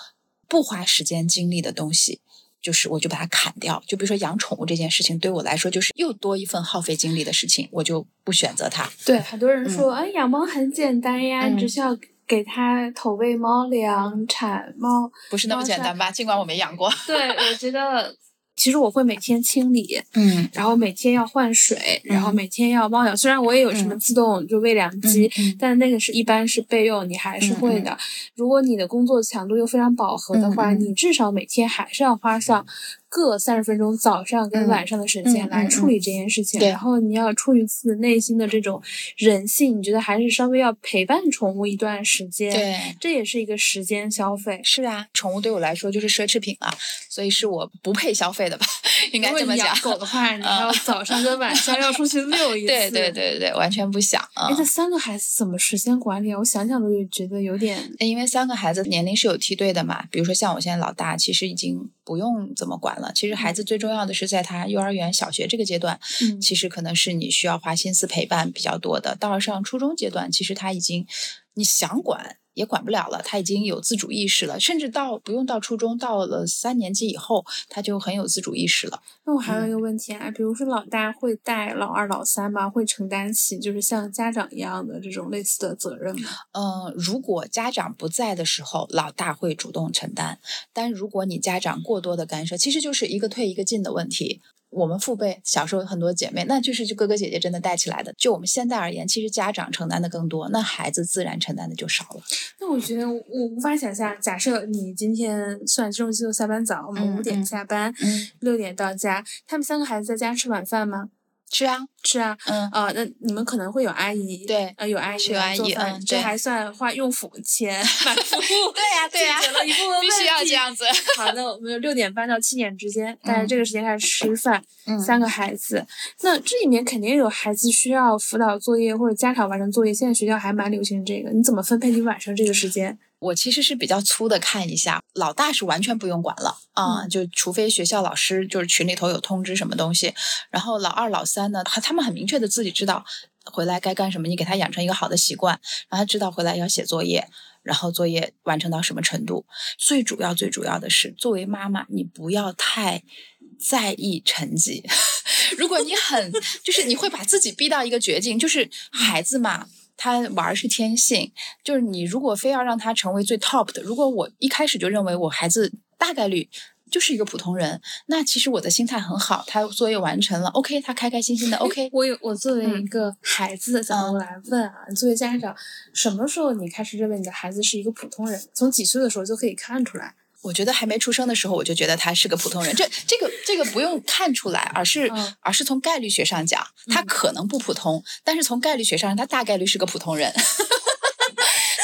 不花时间精力的东西，就是我就把它砍掉。就比如说养宠物这件事情，对我来说就是又多一份耗费精力的事情，我就不选择它。对，很多人说，哎，养猫很简单呀，你只需要给它投喂猫粮、铲猫，不是那么简单吧？尽管我没养过。对，我觉得。其实我会每天清理，嗯，然后每天要换水，然后每天要猫粮。虽然我也有什么自动就喂粮机，但那个是一般是备用，你还是会的。如果你的工作强度又非常饱和的话，你至少每天还是要花上。各三十分钟，早上跟晚上的时间来处理这件事情，然后你要出于自己内心的这种人性，你觉得还是稍微要陪伴宠物一段时间，对，这也是一个时间消费。是啊，宠物对我来说就是奢侈品了，所以是我不配消费的吧？应该这么讲。狗的话，你要早上跟晚上要出去遛一 次。对对对对，完全不想。哎，这三个孩子怎么时间管理啊？我想想都觉得有点。因为三个孩子年龄是有梯队的嘛，比如说像我现在老大，其实已经不用怎么管。了，其实孩子最重要的是在他幼儿园、小学这个阶段，嗯，其实可能是你需要花心思陪伴比较多的。到了上初中阶段，其实他已经你想管也管不了了，他已经有自主意识了，甚至到不用到初中，到了三年级以后，他就很有自主意识了。那我还有一个问题啊，比如说老大会带老二、老三吗？会承担起就是像家长一样的这种类似的责任吗？嗯，如果家长不在的时候，老大会主动承担；但如果你家长过多的干涉，其实就是一个退一个进的问题。我们父辈小时候很多姐妹，那就是就哥哥姐姐真的带起来的。就我们现在而言，其实家长承担的更多，那孩子自然承担的就少了。那我觉得我无法想象，假设你今天算这种机构下班早，我们五点下班，六点到家，他们三个孩子在家吃晚饭吗？是啊，是啊，嗯啊，那你们可能会有阿姨，对呃，有阿姨有阿姨嗯这还算花用服钱买 服务，对呀对呀解决了一部分必须要这样子。好，那我们六点半到七点之间，大概嗯这个时间开始吃饭，嗯三个孩子，那这里面肯定有孩子需要辅导作业或者家长完成作业，现在学校还蛮流行这个，你怎么分配你晚上这个时间？我其实是比较粗的看一下，老大是完全不用管了啊、嗯就除非学校老师就是群里头有通知什么东西，然后老二、老三呢，他他们很明确的自己知道回来该干什么，你给他养成一个好的习惯，让他知道回来要写作业，然后作业完成到什么程度。最主要最主要的是，作为妈妈，你不要太在意成绩。如果你很就是你会把自己逼到一个绝境，就是孩子嘛。他玩儿是天性，就是你如果非要让他成为最 top 的，如果我一开始就认为我孩子大概率就是一个普通人，那其实我的心态很好，他作业完成了，OK，他开开心心的，OK，我有我作为嗯一个孩子的角度来问啊，你作为家长，什么时候你开始认为你的孩子是一个普通人？从几岁的时候就可以看出来？我觉得还没出生的时候，我就觉得他是个普通人。这这个这个不用看出来，而是、嗯而是从概率学上讲，他嗯可能不普通，但是从概率学上，他大概率是个普通人。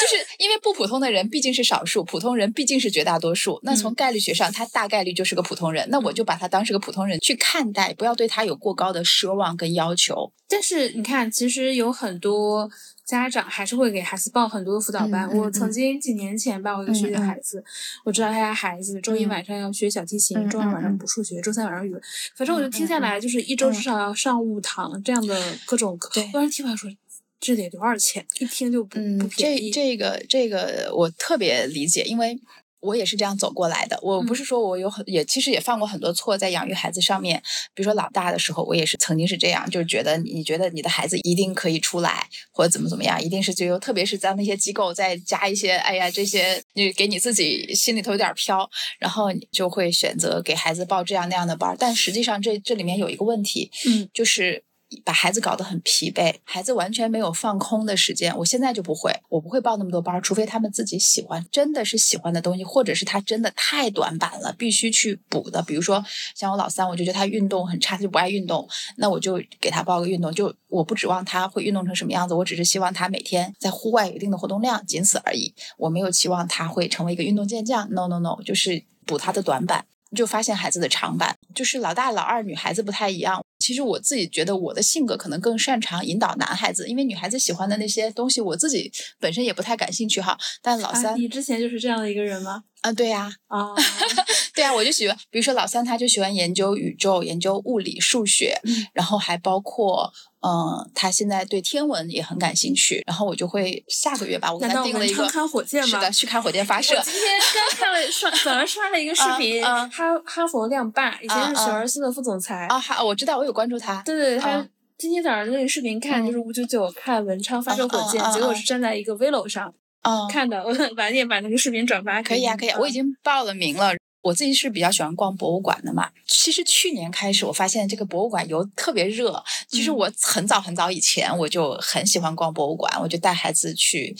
就是因为不普通的人毕竟是少数，普通人毕竟是绝大多数。那从嗯概率学上，他大概率就是个普通人。那我就把他当是个普通人去看待，不要对他有过高的奢望跟要求。但是你看，其实有很多家长还是会给孩子报很多辅导班。嗯嗯我曾经几年前吧，我有个学姐的孩子，我知道他家孩子周一嗯晚上要学小提琴，嗯周二晚上嗯嗯补数学，周三晚上语文，反正我就嗯听下来，就是一周至少要上五堂这样的各种课。对我当时听完说，这得多少钱？一听就不嗯不，便这宜。这个这个我特别理解，因为我也是这样走过来的。我不嗯。是说我有很也其实也犯过很多错在养育孩子上面，比如说老大的时候，我也是曾经是这样，就是觉得你觉得你的孩子一定可以出来，或者怎么怎么样，一定是最优，特别是在那些机构再加一些，哎呀这些你给你自己心里头有点飘，然后你就会选择给孩子报这样那样的班儿，但实际上这这里面有一个问题，嗯，就是把孩子搞得很疲惫，孩子完全没有放空的时间。我现在就不会，我不会报那么多班，除非他们自己喜欢，真的是喜欢的东西，或者是他真的太短板了，必须去补的。比如说像我老三，我就觉得他运动很差，他就不爱运动，那我就给他报个运动。就我不指望他会运动成什么样子，我只是希望他每天在户外有一定的活动量，仅此而已。我没有期望他会成为一个运动健将，no no no，就是补他的短板。就发现孩子的长板，就是老大、老二女孩子不太一样。其实我自己觉得我的性格可能更擅长引导男孩子，因为女孩子喜欢的那些东西，我自己本身也不太感兴趣哈。但老啊，三你之前就是这样的一个人吗？啊，对呀、啊，对啊，我就喜欢，比如说老三他就喜欢研究宇宙、研究物理、数学，嗯然后还包括。嗯，他现在对天文也很感兴趣，然后我就会下个月吧，我给他定了一个，看火箭吗？是的，去看火箭发射我。今天刚看了刷，早上刷了一个视啊频，啊哈哈佛亮爸，以前是小儿斯的副总裁。啊，哈，我知道，我有关注他。对对，他啊今天早上那个视频看，嗯就是五九九看文昌发射火箭结果啊是站在一个 Velo 上嗯，看的。我晚点把那个视频转发可以啊，可以啊，我已经经报了名了。我自己是比较喜欢逛博物馆的嘛。其实去年开始，我发现这个博物馆游特别热。其实嗯我很早很早以前我就很喜欢逛博物馆，我就带孩子去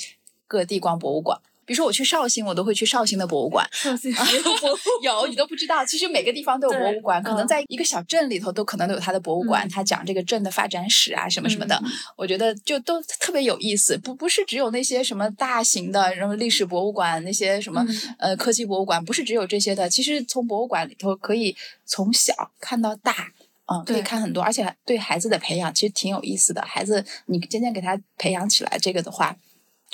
各地逛博物馆。比如说我去绍兴，我都会去绍兴的博物馆。上次没有博物 有你都不知道，其实每个地方都有博物馆，可能嗯在一个小镇里头都可能都有它的博物馆，嗯它讲这个镇的发展史啊什么什么的。嗯我觉得就都特别有意思，不不是只有那些什么大型的什么历史博物馆，那些什么、嗯呃科技博物馆，不是只有这些的。其实从博物馆里头可以从小看到大。嗯，可以看很多，而且对孩子的培养其实挺有意思的。孩子，你渐渐给他培养起来，这个的话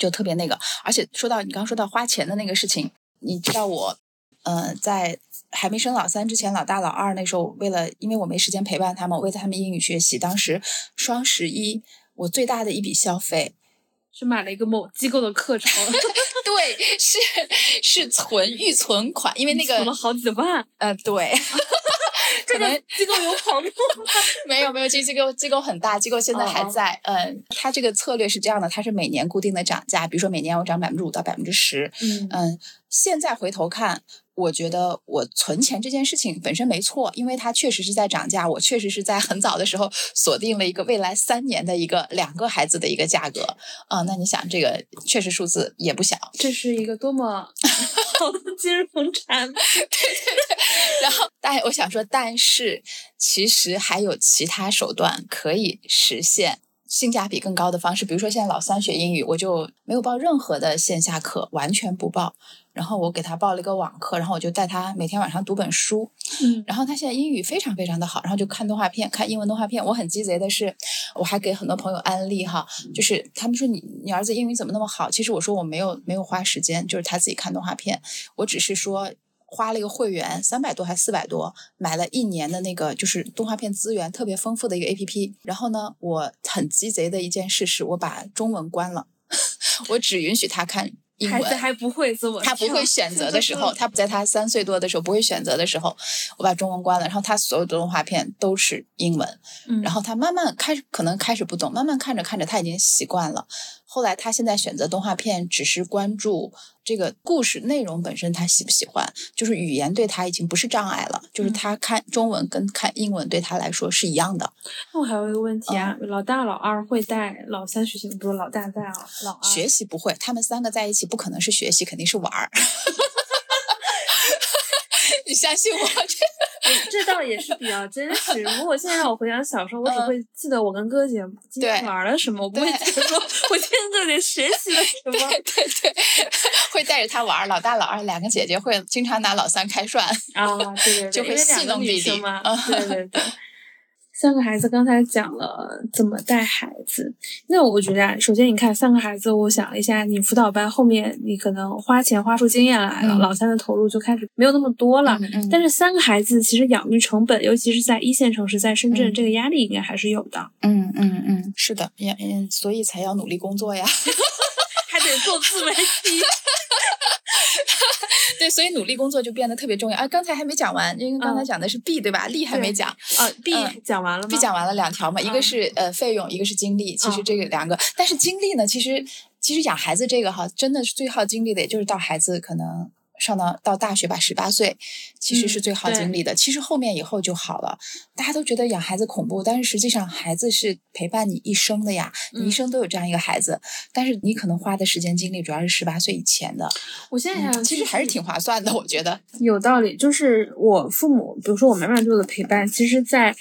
就特别那个。而且说到你刚刚说到花钱的那个事情，你知道我，呃，在还没生老三之前，老大老二那时候，为了因为我没时间陪伴他们，我为了他们英语学习，当时双十一我最大的一笔消费，是买了一个某机构的课程 对，是是存预存款，因为那个存了好几万，呃，对，可能机构有跑路吗？没有没有，这机构机构很大，机构现在还在。嗯，它这个策略是这样的，它是每年固定的涨价，比如说每年我涨百分之五到百分之十。嗯嗯，现在回头看，我觉得我存钱这件事情本身没错，因为它确实是在涨价，我确实是在很早的时候锁定了一个未来三年的一个两个孩子的一个价格。啊、那你想这个确实数字也不小。这是一个多么 好的金融产品。然后，但我想说，但是其实还有其他手段可以实现性价比更高的方式。比如说，现在老三学英语，我就没有报任何的线下课，完全不报。然后我给他报了一个网课，然后我就带他每天晚上读本书。嗯，然后他现在英语非常非常的好，然后就看动画片，看英文动画片。我很鸡贼的是，我还给很多朋友安利哈，就是他们说你你儿子英语怎么那么好？其实我说我没有没有花时间，就是他自己看动画片，我只是说。花了一个会员，三百多还四百多，买了一年的那个就是动画片资源特别丰富的一个 A P P。然后呢，我很鸡贼的一件事是我把中文关了，我只允许他看。孩子还不会自我，他不会选择 的时候，他在他三岁多的时候不会选择的时候，我把中文关了，然后他所有的动画片都是英文，然后他慢慢开始可能开始不懂，慢慢看着看着他已经习惯了。后来他现在选择动画片，只是关注这个故事内容本身，他喜不喜欢，就是语言对他已经不是障碍了，就是他看中文跟看英文对他来说是一样的。那我还有一个问题啊，老大老二会带老三学习吗？不是老大带老二学习不会，他们三个在一起不可能是学习，肯定是玩儿。你相信我？这这倒也是比较真实。如果现在让我回想小时候，我只会记得我跟哥姐今天玩了什么，我不会记得说 我今天跟哥姐学习了什么。对对对，会带着他玩。老大老二两个姐姐会经常拿老三开涮啊，对对，就会戏弄弟弟嘛。对对对。三个孩子，刚才讲了怎么带孩子。那我觉得啊，首先你看三个孩子，我想了一下，你辅导班后面你可能花钱花出经验来了，老三的投入就开始没有那么多了。但是三个孩子其实养育成本，尤其是在一线城市，在深圳，这个压力应该还是有的。嗯嗯嗯，是的，也嗯，所以才要努力工作呀，还得做自媒体。对，所以努力工作就变得特别重要啊！刚才还没讲完，因为刚才讲的是 B 对吧？利还没讲啊，B 讲完了吗？B 讲完了两条嘛，一个是呃费用，一个是精力。其实这个两个，但是精力呢，其实其实养孩子这个哈，真的是最耗精力的，也就是到孩子可能。上到到大学吧，十八岁其实是最好经历的。其实后面以后就好了。大家都觉得养孩子恐怖，但是实际上孩子是陪伴你一生的呀。你一生都有这样一个孩子，但是你可能花的时间精力主要是十八岁以前的。我现在想，其实还是挺划算的，我觉得有道理。就是我父母，比如说我妈妈做的陪伴，其实，在。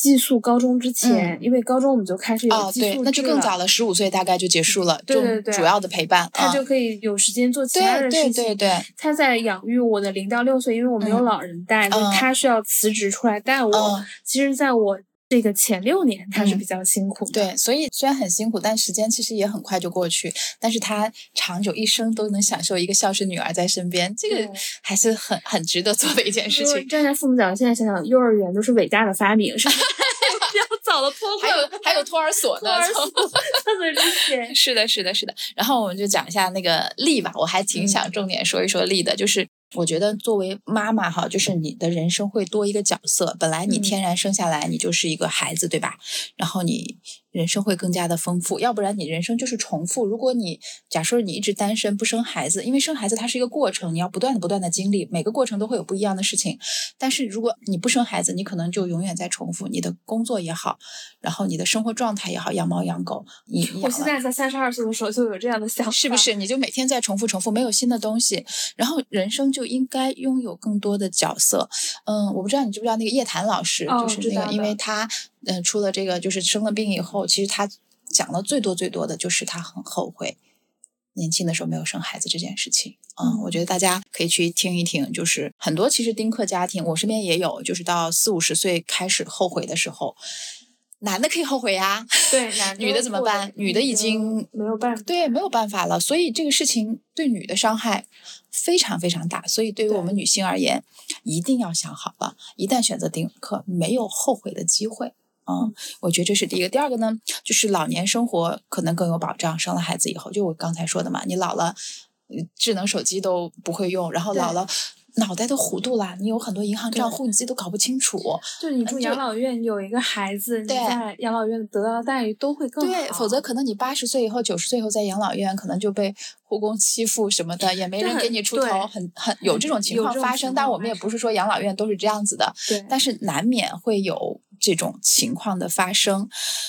寄宿高中之前，因为高中我们就开始有寄宿那就更早了，十五岁大概就结束了，对对对，主要的陪伴，他就可以有时间做其他的事情。对对对，他在养育我的零到六岁，因为我没有老人带，他需要辞职出来带我。其实，在我。这个前六年他是比较辛苦的，对，所以虽然很辛苦，但时间其实也很快就过去。但是他长久一生都能享受一个孝顺女儿在身边，这个还是很很值得做的一件事情。站在父母角度，现在想想，幼儿园都是伟大的发明，是 比较早的托还有还有托儿所呢，托儿所 是的，是的，是的。然后我们就讲一下那个力吧，我还挺想重点说一说力的，就是。我觉得作为妈妈哈，就是你的人生会多一个角色。本来你天然生下来，你就是一个孩子，对吧？然后你。人生会更加的丰富，要不然你人生就是重复。如果你假设你一直单身不生孩子，因为生孩子它是一个过程，你要不断的不断的经历，每个过程都会有不一样的事情。但是如果你不生孩子，你可能就永远在重复你的工作也好，然后你的生活状态也好，养猫养狗。你我现在在三十二岁的时候就有这样的想法，是不是？你就每天在重复重复，没有新的东西，然后人生就应该拥有更多的角色。嗯，我不知道你知不知道那个叶檀老师，就是那个，因为他。嗯，出了这个就是生了病以后，其实他讲的最多最多的就是他很后悔年轻的时候没有生孩子这件事情。嗯，我觉得大家可以去听一听，就是很多其实丁克家庭，我身边也有，就是到四五十岁开始后悔的时候，男的可以后悔呀，对，男女的怎么办？女的已经没有办法，对，没有办法了。所以这个事情对女的伤害非常非常大。所以对于我们女性而言，一定要想好了，一旦选择丁克，没有后悔的机会。嗯，我觉得这是第一个。第二个呢，就是老年生活可能更有保障。生了孩子以后，就我刚才说的嘛，你老了，智能手机都不会用，然后老了，脑袋都糊涂了。你有很多银行账户，你自己都搞不清楚。就你住养老院，有一个孩子，你在养老院得到的待遇都会更好。对，否则可能你八十岁以后、九十岁以后在养老院，可能就被护工欺负什么的，也没人给你出头，很很有这种情况发生。但我们也不是说养老院都是这样子的，对，但是难免会有。这种情况的发生，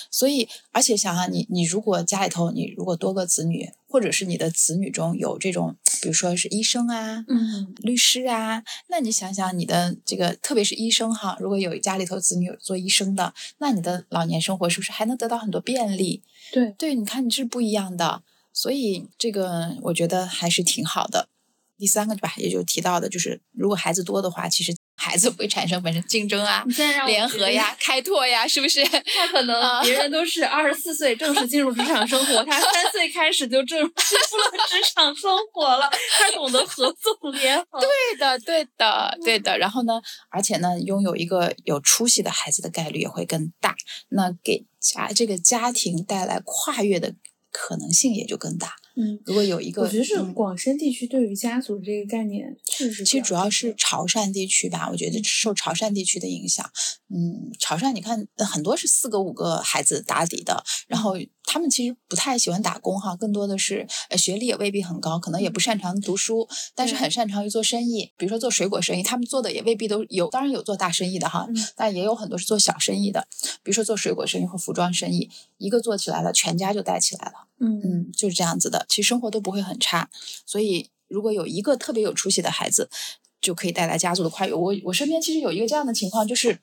所以而且想想你，你如果家里头你如果多个子女，或者是你的子女中有这种比如说是医生啊，嗯，律师啊，那你想想你的这个，特别是医生哈，如果有家里头子女有做医生的，那你的老年生活是不是还能得到很多便利？对，对，你看你是不一样的，所以这个我觉得还是挺好的。第三个吧，也就提到的就是，如果孩子多的话，其实孩子会产生本身竞争啊联合呀、开拓呀，是不是？他可能啊别人都是二十四岁正式进入职场生活，他 三岁开始就正进入了职场生活了，他懂得合纵连横。对的，对的，对的。然后呢，而且呢，拥有一个有出息的孩子的概率也会更大，那给家这个家庭带来跨越的可能性也就更大。嗯，如果有一个，我觉得是嗯广深地区对于家族这个概念确实，其实主要是潮汕地区吧，我觉嗯得受潮汕地区的影响。嗯，潮汕你看呃很多是四个五个孩子打底的，然后他们其实不太喜欢打工哈，更多的是呃学历也未必很高，可能也不擅长读书，但是很擅长于做生意，比如说做水果生意，他们做的也未必都有，当然有做大生意的哈，嗯但也有很多是做小生意的，比如说做水果生意和服装生意，一个做起来了，全家就带起来了。嗯嗯，就是这样子的。其实生活都不会很差，所以如果有一个特别有出息的孩子，就可以带来家族的跨越。我我身边其实有一个这样的情况，就是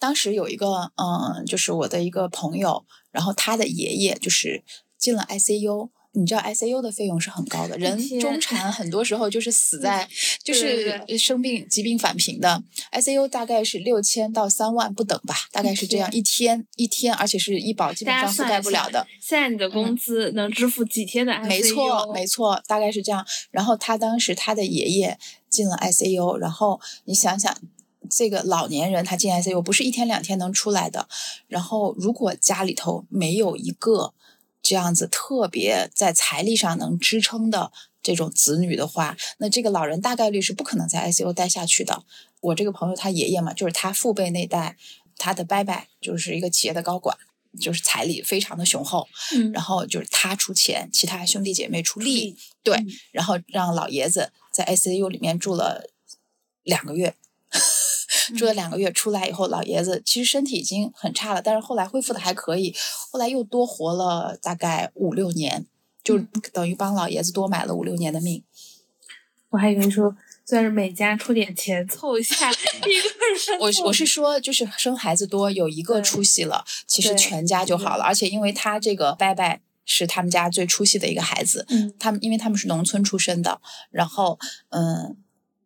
当时有一个嗯，就是我的一个朋友，然后他的爷爷就是进了 ICU。你知道 ICU 的费用是很高的，人中产很多时候就是死 在，就是生病疾病返贫的。ICU 大概是六千到三万不等吧，大概是这样，一天一天，而且是医保基本上覆盖不了的。现在你的工资能支付几天的 ICU？没错，没错，大概是这样。然后他当时他的爷爷进了 ICU，然后你想想，这个老年人他进 ICU 不是一天两天能出来的。然后如果家里头没有一个这样子特别在财力上能支撑的这种子女的话，那这个老人大概率是不可能在 ICU 待下去的。我这个朋友他爷爷嘛，就是他父辈那代，他的伯伯就是一个企业的高管。就是财力非常的雄厚，嗯，然后就是他出钱，其他兄弟姐妹出力，力对，嗯然后让老爷子在 ICU 里面住了两个月，住了两个月，出来以后，老爷子其实身体已经很差了，但是后来恢复的还可以，后来又多活了大概五六年，就嗯。等于帮老爷子多买了五六年的命。我还以为说算是每家出点钱凑一下一个人我是我是说，就是生孩子多有一个出息了，其实全家就好了，而且因为他这个伯伯是他们家最出息的一个孩子，嗯。他们因为他们是农村出身的，然后嗯，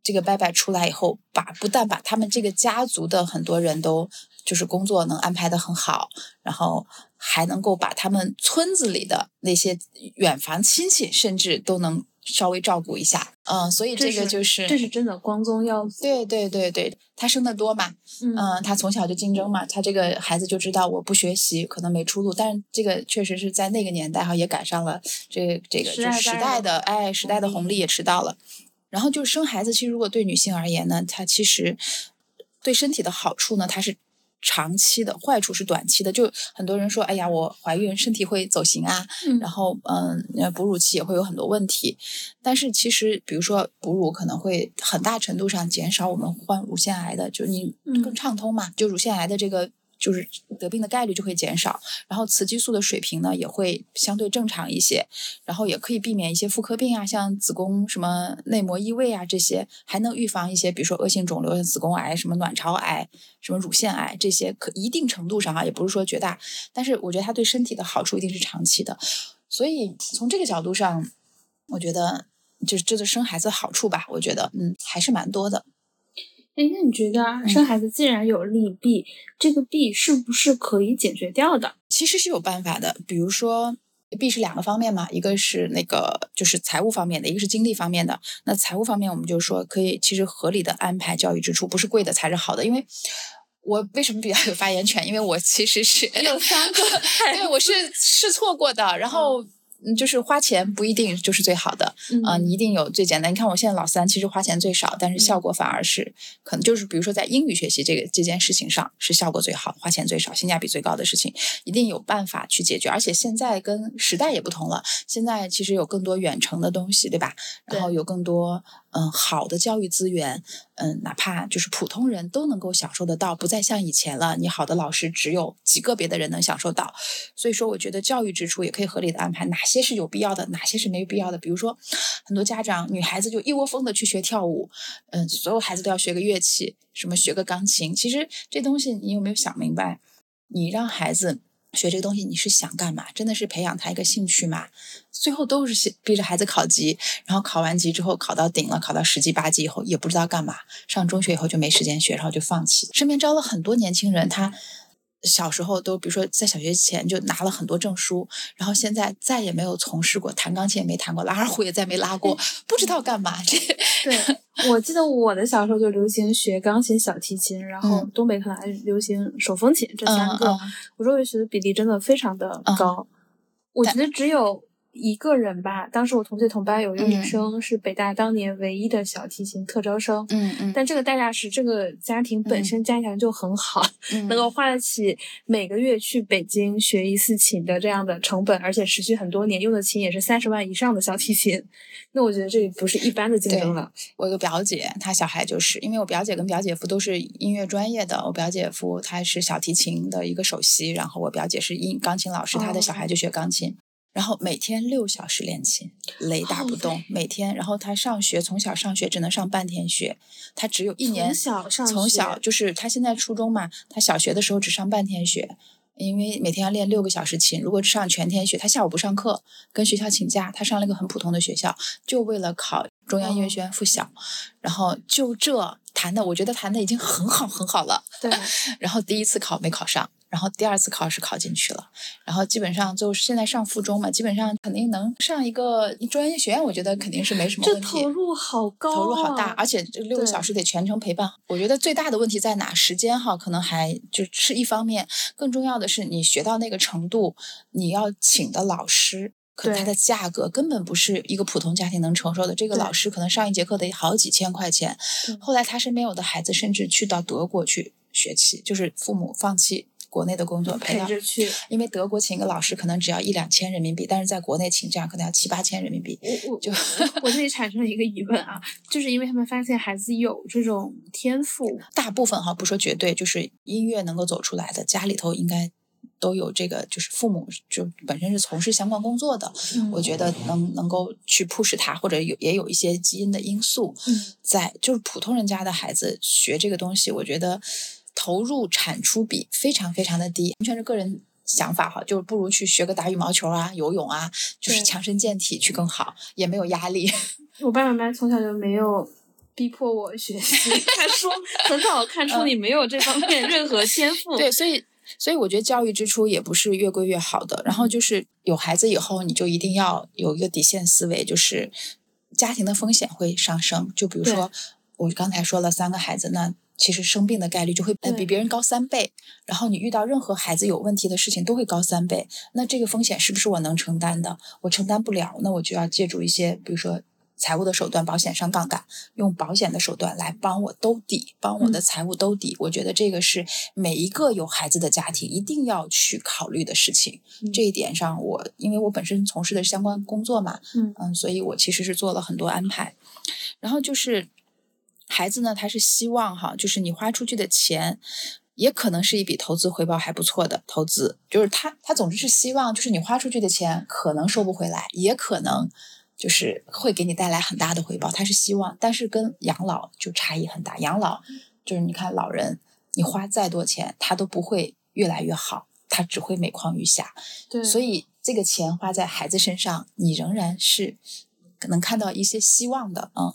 这个伯伯出来以后，把不但把他们这个家族的很多人都就是工作能安排的很好，然后还能够把他们村子里的那些远房亲戚，甚至都能稍微照顾一下。嗯，所以这个就是这是真的光宗耀祖。对对对对，他生的多嘛，嗯嗯，他从小就竞争嘛，他这个孩子就知道我不学习可能没出路，但是这个确实是在那个年代哈，也赶上了这这个就是时代的哎时代的红利也吃到了。然后就是生孩子，其实如果对女性而言呢，它其实对身体的好处呢，它是长期的，坏处是短期的。就很多人说，哎呀，我怀孕身体会走形啊，嗯然后嗯，呃哺乳期也会有很多问题。但是其实，比如说哺乳可能会很大程度上减少我们患乳腺癌的，就你嗯更畅通嘛，就乳腺癌的这个就是得病的概率就会减少，然后雌激素的水平呢也会相对正常一些，然后也可以避免一些妇科病啊，像子宫什么内膜异位啊这些，还能预防一些比如说恶性肿瘤、子宫癌、什么卵巢癌、什么乳腺癌这些，可一定程度上啊，也不是说绝大，但是我觉得它对身体的好处一定是长期的，所以从这个角度上，我觉得就是这对生孩子好处吧，我觉得嗯还是蛮多的。哎，那你觉得生孩子既然有利弊，这个弊是不是可以解决掉的？其实是有办法的，比如说。弊是两个方面嘛，一个是那个就是财务方面的，一个是精力方面的。那财务方面，我们就说可以，其实合理的安排教育支出，不是贵的才是好的。因为我为什么比较有发言权？因为我其实是有三个 对，我是试错过的。然后嗯就是花钱不一定就是最好的，啊、嗯你一定有最简单。你看我现在老三，其实花钱最少，但是效果反而是、可能就是比如说在英语学习这个这件事情上是效果最好，花钱最少，性价比最高的事情，一定有办法去解决。而且现在跟时代也不同了，现在其实有更多远程的东西，对吧？然后有更多嗯，好的教育资源，嗯，哪怕就是普通人都能够享受得到，不再像以前了，你好的老师只有极个别的人能享受到。所以说，我觉得教育支出也可以合理的安排，哪些是有必要的，哪些是没必要的。比如说，很多家长女孩子就一窝蜂的去学跳舞，嗯，所有孩子都要学个乐器，什么学个钢琴。其实这东西你有没有想明白？你让孩子。学这个东西你是想干嘛？真的是培养他一个兴趣嘛？最后都是逼着孩子考级，然后考完级之后考到顶了，考到十级八级以后也不知道干嘛。上中学以后就没时间学，然后就放弃。身边招了很多年轻人，他。小时候都，比如说在小学前就拿了很多证书，然后现在再也没有从事过弹钢琴，也没弹过，拉二胡也再没拉过，不知道干嘛。这对，我记得我的小时候就流行学钢琴、小提琴，然后东北可能还流行手风琴这三个，我周围学的比例真的非常的高。我觉得只有。一个人吧，当时我同学同班有一个女生是北大当年唯一的小提琴特招生，嗯嗯，但这个代价是这个家庭本身家庭就很好，能够花得起每个月去北京学一次琴的这样的成本，而且持续很多年，用的琴也是三十万以上的小提琴，那我觉得这不是一般的竞争了。我有个表姐，她小孩就是因为我表姐跟表姐夫都是音乐专业的，我表姐夫他是小提琴的一个首席，然后我表姐是音钢琴老师，他的小孩就学钢琴。然后每天六小时练琴，雷打不动。每天，然后他上学，从小上学只能上半天学，他只有一年。从小上从小就是他现在初中嘛，他小学的时候只上半天学，因为每天要练六个小时琴。如果上全天学，他下午不上课，跟学校请假，他上了一个很普通的学校，就为了考中央音乐学院附小。然后就这弹的，我觉得弹的已经很好很好了。对。然后第一次考没考上。然后第二次考试考进去了，然后基本上就现在上附中嘛，基本上肯定能上一个专业学院，我觉得肯定是没什么问题。这投入好高，投入好大，而且这六个小时得全程陪伴。我觉得最大的问题在哪？时间哈，可能还就是一方面，更重要的是你学到那个程度，你要请的老师，可能他的价格根本不是一个普通家庭能承受的。这个老师可能上一节课得好几千块钱。后来他身边有的孩子甚至去到德国去学习，就是父母放弃。国内的工作陪着去，因为德国请一个老师可能只要一两千人民币，但是在国内请这样可能要七八千人民币。我我就我这里产生了一个疑问啊，就是因为他们发现孩子有这种天赋，大部分哈不说绝对，就是音乐能够走出来的，家里头应该都有这个，就是父母就本身是从事相关工作的，我觉得能能够去 push 他，或者有也有一些基因的因素在，就是普通人家的孩子学这个东西，我觉得。投入产出比非常非常的低，完全是个人想法哈，就是不如去学个打羽毛球啊、游泳啊，就是强身健体去更好，也没有压力。我爸爸妈妈从小就没有逼迫我学习，他说很早看出你没有这方面任何天赋。对，所以所以我觉得教育支出也不是越贵越好的。然后就是有孩子以后，你就一定要有一个底线思维，就是家庭的风险会上升。就比如说我刚才说了三个孩子，那。其实生病的概率就会比别人高三倍，然后你遇到任何孩子有问题的事情都会高三倍。那这个风险是不是我能承担的？我承担不了，那我就要借助一些，比如说财务的手段，保险上杠杆，用保险的手段来帮我兜底，帮我的财务兜底。我觉得这个是每一个有孩子的家庭一定要去考虑的事情。这一点上，我因为我本身从事的相关工作嘛，嗯嗯，所以我其实是做了很多安排。然后就是。孩子呢，他是希望哈，就是你花出去的钱，也可能是一笔投资回报还不错的投资。就是他，他总之是希望，就是你花出去的钱可能收不回来，也可能就是会给你带来很大的回报。他是希望，但是跟养老就差异很大。养老就是你看老人，你花再多钱，他都不会越来越好，他只会每况愈下。对，所以这个钱花在孩子身上，你仍然是。能看到一些希望的，嗯，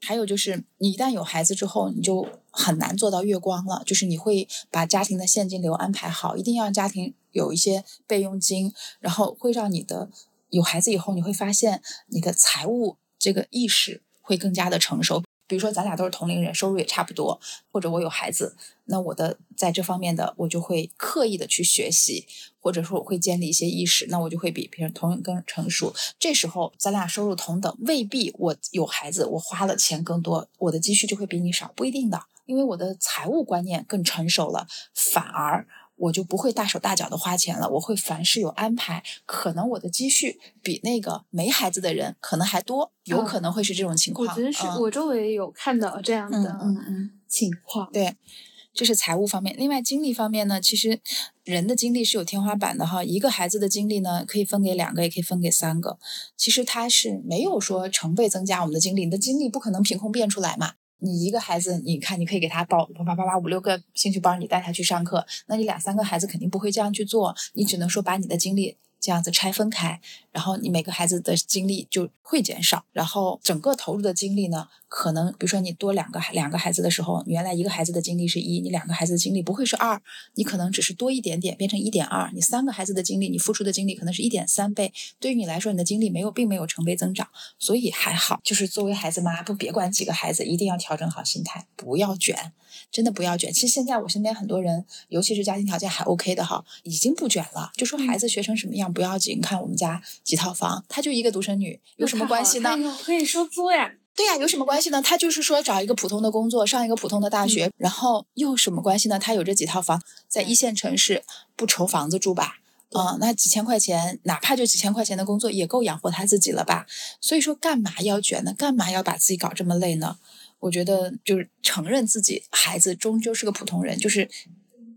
还有就是你一旦有孩子之后，你就很难做到月光了。就是你会把家庭的现金流安排好，一定要家庭有一些备用金，然后会让你的有孩子以后，你会发现你的财务这个意识会更加的成熟。比如说，咱俩都是同龄人，收入也差不多，或者我有孩子，那我的在这方面的我就会刻意的去学习，或者说我会建立一些意识，那我就会比别人同更成熟。这时候咱俩收入同等，未必我有孩子，我花了钱更多，我的积蓄就会比你少，不一定的，因为我的财务观念更成熟了，反而。我就不会大手大脚的花钱了，我会凡事有安排。可能我的积蓄比那个没孩子的人可能还多，有可能会是这种情况。我觉得是我周围有看到这样的嗯嗯情况。对，这是财务方面。另外精力方面呢，其实人的精力是有天花板的哈。一个孩子的精力呢，可以分给两个，也可以分给三个。其实它是没有说成倍增加我们的精力，你的精力不可能凭空变出来嘛。你一个孩子，你看，你可以给他报叭叭叭叭五六个兴趣班，你带他去上课。那你两三个孩子肯定不会这样去做，你只能说把你的精力这样子拆分开，然后你每个孩子的精力就会减少，然后整个投入的精力呢？可能比如说你多两个孩两个孩子的时候，原来一个孩子的精力是一，你两个孩子的精力不会是二，你可能只是多一点点，变成一点二。你三个孩子的精力，你付出的精力可能是一点三倍。对于你来说，你的精力没有并没有成倍增长，所以还好。就是作为孩子妈，不别管几个孩子，一定要调整好心态，不要卷，真的不要卷。其实现在我身边很多人，尤其是家庭条件还 OK 的哈，已经不卷了。就说孩子学成什么样不要紧，看我们家几套房，她就一个独生女，有什么关系呢？可以收租呀。对呀，有什么关系呢？他就是说找一个普通的工作，上一个普通的大学，然后又有什么关系呢？他有这几套房，在一线城市不愁房子住吧？嗯，那几千块钱，哪怕就几千块钱的工作，也够养活他自己了吧？所以说，干嘛要卷呢？干嘛要把自己搞这么累呢？我觉得就是承认自己孩子终究是个普通人，就是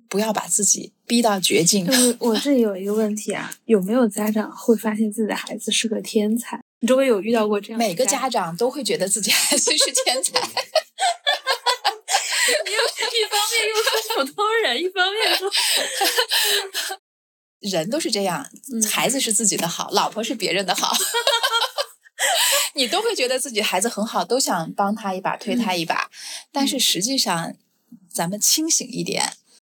不要把自己逼到绝境。我这里有一个问题啊，有没有家长会发现自己的孩子是个天才？你周围有遇到过这样？每个家长都会觉得自己孩子是天才。你 又一方面又说普通人，一方面说 人都是这样，孩子是自己的好，老婆是别人的好，你都会觉得自己孩子很好，都想帮他一把，推他一把。但是实际上，咱们清醒一点。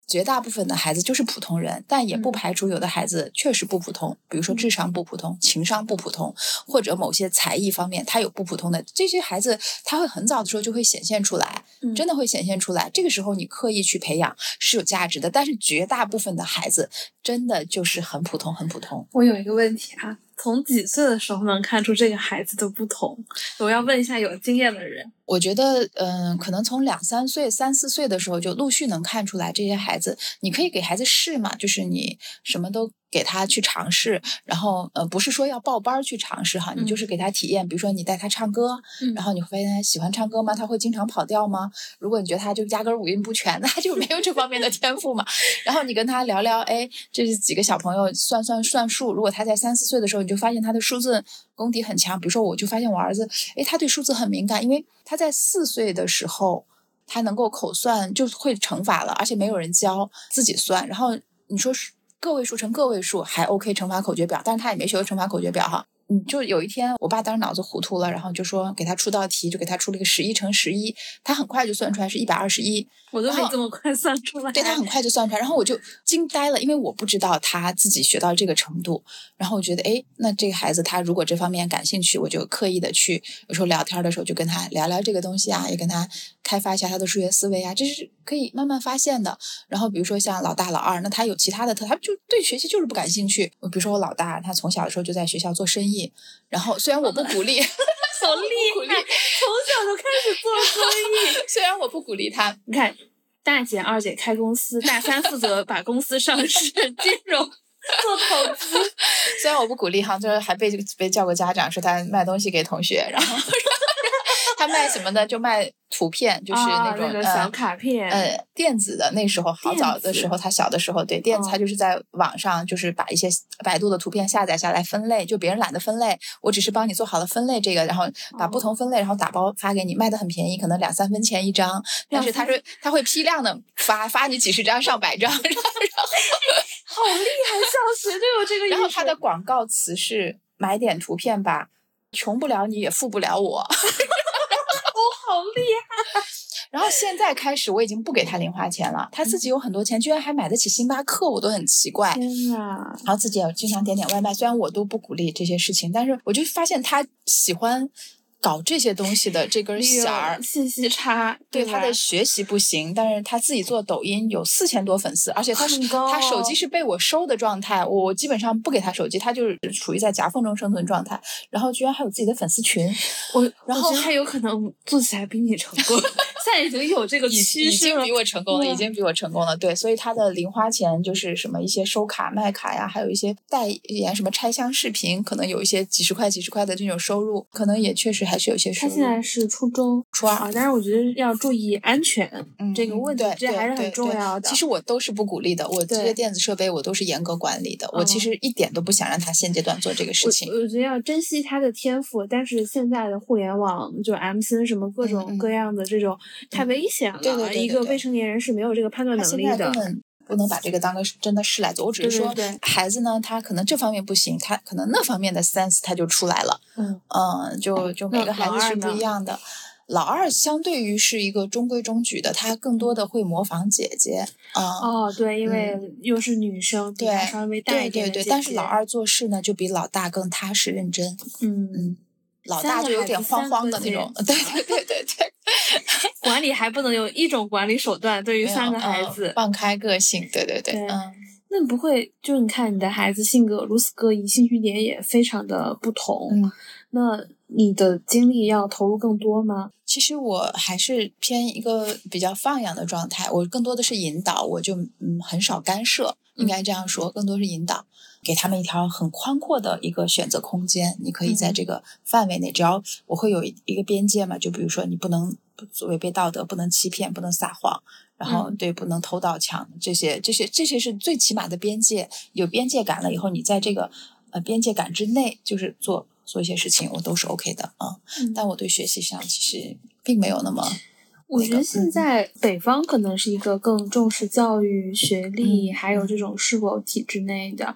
绝大部分的孩子就是普通人，但也不排除有的孩子确实不普通，比如说智商不普通、情商不普通，或者某些才艺方面他有不普通的。这些孩子他会很早的时候就会显现出来，真的会显现出来。这个时候你刻意去培养是有价值的，但是绝大部分的孩子真的就是很普通、很普通。我有一个问题啊。从几岁的时候能看出这个孩子的不同？我要问一下有经验的人。我觉得，嗯，可能从两三岁、三四岁的时候就陆续能看出来这些孩子。你可以给孩子试嘛，就是你什么都。给他去尝试，然后呃，不是说要报班去尝试哈，你就是给他体验。比如说你带他唱歌，然后你会发现他喜欢唱歌吗？他会经常跑调吗？如果你觉得他就压根五音不全，那他就没有这方面的天赋嘛。然后你跟他聊聊，哎，这几个小朋友算算算数。如果他在三四岁的时候，你就发现他的数字功底很强。比如说，我就发现我儿子，哎，他对数字很敏感，因为他在四岁的时候，他能够口算就会乘法了，而且没有人教，自己算。然后你说是。个位数乘个位数还 OK，乘法口诀表，但是他也没学过乘法口诀表哈。嗯，就有一天，我爸当时脑子糊涂了，然后就说给他出道题，就给他出了一个十一乘十一，他很快就算出来是一百二十一。我都没这么快算出 来。对他很快就算出来，然后我就惊呆了，因为我不知道他自己学到这个程度。然后我觉得，哎，那这个孩子他如果这方面感兴趣，我就刻意的去，有时候聊天的时候就跟他聊聊这个东西啊，也跟他开发一下他的数学思维啊，这是可以慢慢发现的。然后比如说像老大、老二，那他有其他的特，他就对学习就是不感兴趣。比如说我老大，他从小的时候就在学校做生意。然后虽然我不鼓励，好厉害，从小就开始做生意。虽然我不鼓励他，你看，大姐、二姐开公司，大三负责把公司上市、金融、做投资。虽然我不鼓励哈，就是还被被叫过家长，说他卖东西给同学，然后他卖什么的就卖。图片就是那种小卡片，呃，电子的。那时候好早的时候，他小的时候，对电子，他就是在网上，就是把一些百度的图片下载下来分类，就别人懒得分类，我只是帮你做好了分类这个，然后把不同分类，然后打包发给你，卖的很便宜，可能两三分钱一张。但是他说他会批量的发，发你几十张、上百张，然后 好厉害，小学就有这个。然后他的广告词是买点图片吧，穷不了你也富不了我。好厉害！然后现在开始，我已经不给他零花钱了。他自己有很多钱，居然还买得起星巴克，我都很奇怪。天呐，然后自己也经常点点外卖，虽然我都不鼓励这些事情，但是我就发现他喜欢。搞这些东西的这根弦儿，信息差，对他的学习不行，但是他自己做抖音有四千多粉丝，而且他是他手机是被我收的状态，我基本上不给他手机，他就是处于在夹缝中生存状态，然后居然还有自己的粉丝群，我然后他有可能做起来比你成功，现在已经有这个已趋势了已经比。我成功了，已经比我成功了。对，所以他的零花钱就是什么一些收卡卖卡呀，还有一些代言什么拆箱视频，可能有一些几十块、几十块的这种收入，可能也确实还是有些收他。现在是初中，初二啊，但是我觉得要注意安全嗯这个问题这还是很重要的。其实我都是不鼓励的，我这些电子设备我都是严格管理的，我其嗯实一点都不想让他现阶段做这个事情。我觉得要珍惜他的天赋，但是现在的互联网就 MCN 什么各种各样的这种太危险了，对对对对一个未成年人是没有这个判断能力的现在根。本不能把这个当个真的事来做，我只是说对。对对孩子呢，他可能这方面不行，他可能那方面的 sense 他就出来了。嗯。嗯，就就每个孩子是不一样的。老二相对于是一个中规中矩的，他更多的会模仿姐姐，啊、哦，对，因为又是女生，比对稍微大对对对，一点的姐但是老，二做事呢，就比老大更踏实认真，嗯，嗯，老大就有点慌慌的那种，对对对对对，管理还不能有一种管理手段，对于三个孩嗯子，放开个性，对对对，对嗯。那你不会就是你看你的孩子性格如此各异，兴趣点也非常的不同，嗯那你的精力要投入更多吗？其实我还是偏一个比较放养的状态，我更多的是引导，我就嗯很少干涉，应该这样说，更多是引导，给他们一条很宽阔的一个选择空间。你可以在嗯这个范围内，只要我会有一一个边界嘛，就比如说你不能违背道德，不能欺骗，不能撒谎，然后嗯对不能偷盗抢，这些这些这些是最起码的边界。有边界感了以后，你在这个呃边界感之内，就是做做一些事情，我都是 OK 的啊。嗯但我对学习上其实并没有那么，我觉得现嗯在北方可能是一个更重视教育、学历，嗯还有这种是否体制内的。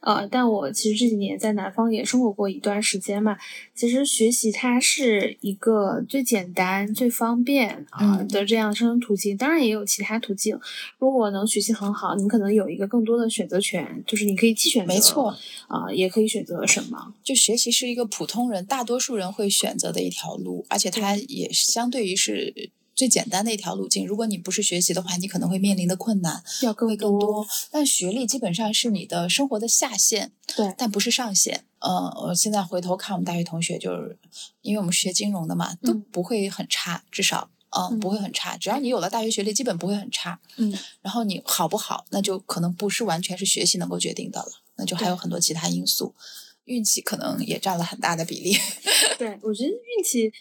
呃，但我其实这几年在南方也生活过一段时间嘛。其实学习它是一个最简单、最方便啊、嗯的这样生存途径，当然也有其他途径。如果能学习很好，你可能有一个更多的选择权，就是你可以既选择没错，啊、也可以选择什么。就学习是一个普通人大多数人会选择的一条路，而且它也相对于是最简单的一条路径。如果你不是学习的话，你可能会面临的困难要更会更多。但学历基本上是你的生活的下限，对，但不是上限。呃，我现在回头看我们大学同学，就是因为我们学金融的嘛，都嗯不会很差，至少。嗯，嗯不会很差，只要你有了大学学历，基本不会很差。嗯，然后你好不好，那就可能不是完全是学习能够决定的了，那就还有很多其他因素，运气可能也占了很大的比例。对，我觉得运气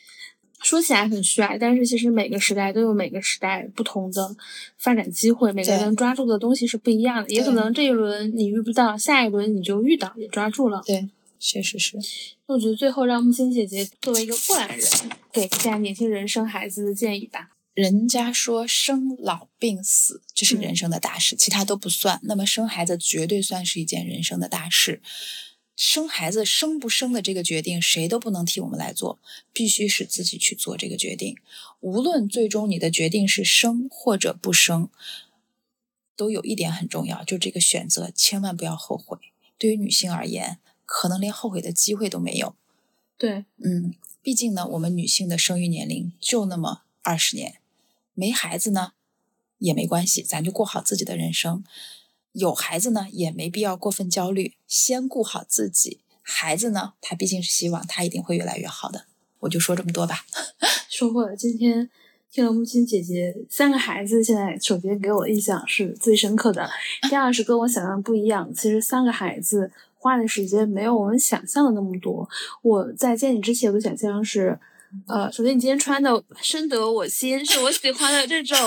说起来很帅，但是其实每个时代都有每个时代不同的发展机会，每个人能抓住的东西是不一样的。也可能这一轮你遇不到，下一轮你就遇到，也抓住了。对，确实是。那我觉得最后让木心姐姐作为一个过来人，给一下年轻人生孩子的建议吧。人家说生老病死这是嗯人生的大事，其他都不算。那么生孩子绝对算是一件人生的大事。生孩子生不生的这个决定，谁都不能替我们来做，必须是自己去做这个决定。无论最终你的决定是生或者不生，都有一点很重要，就这个选择千万不要后悔。对于女性而言，可能连后悔的机会都没有。对，嗯，毕竟呢，我们女性的生育年龄就那么二十年，没孩子呢也没关系，咱就过好自己的人生。有孩子呢，也没必要过分焦虑，先顾好自己。孩子呢，他毕竟是希望，他一定会越来越好的。我就说这么多吧。收获了。今天听了木心姐姐三个孩子，现在首先给我印象是最深刻的，第二是跟我想象不一样。其实三个孩子花的时间没有我们想象的那么多。我在见你之前，我的想象是。呃，首先你今天穿的深得我心，是我喜欢的这种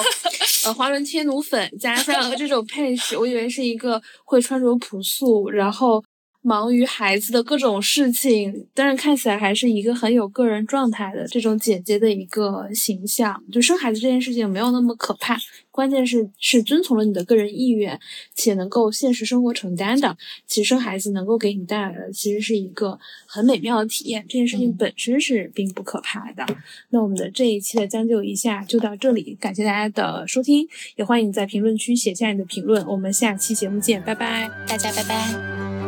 呃华伦天奴粉，加上这种配饰，我以为是一个会穿着朴素，然后忙于孩子的各种事情，但是看起来还是一个很有个人状态的这种姐姐的一个形象。就生孩子这件事情没有那么可怕，关键是是遵从了你的个人意愿，且能够现实生活承担的。其实生孩子能够给你带来的，其实是一个很美妙的体验。这件事情嗯本身是并不可怕的。那我们的这一期的将就一下就到这里，感谢大家的收听，也欢迎你在评论区写下你的评论。我们下期节目见，拜拜。大家拜拜。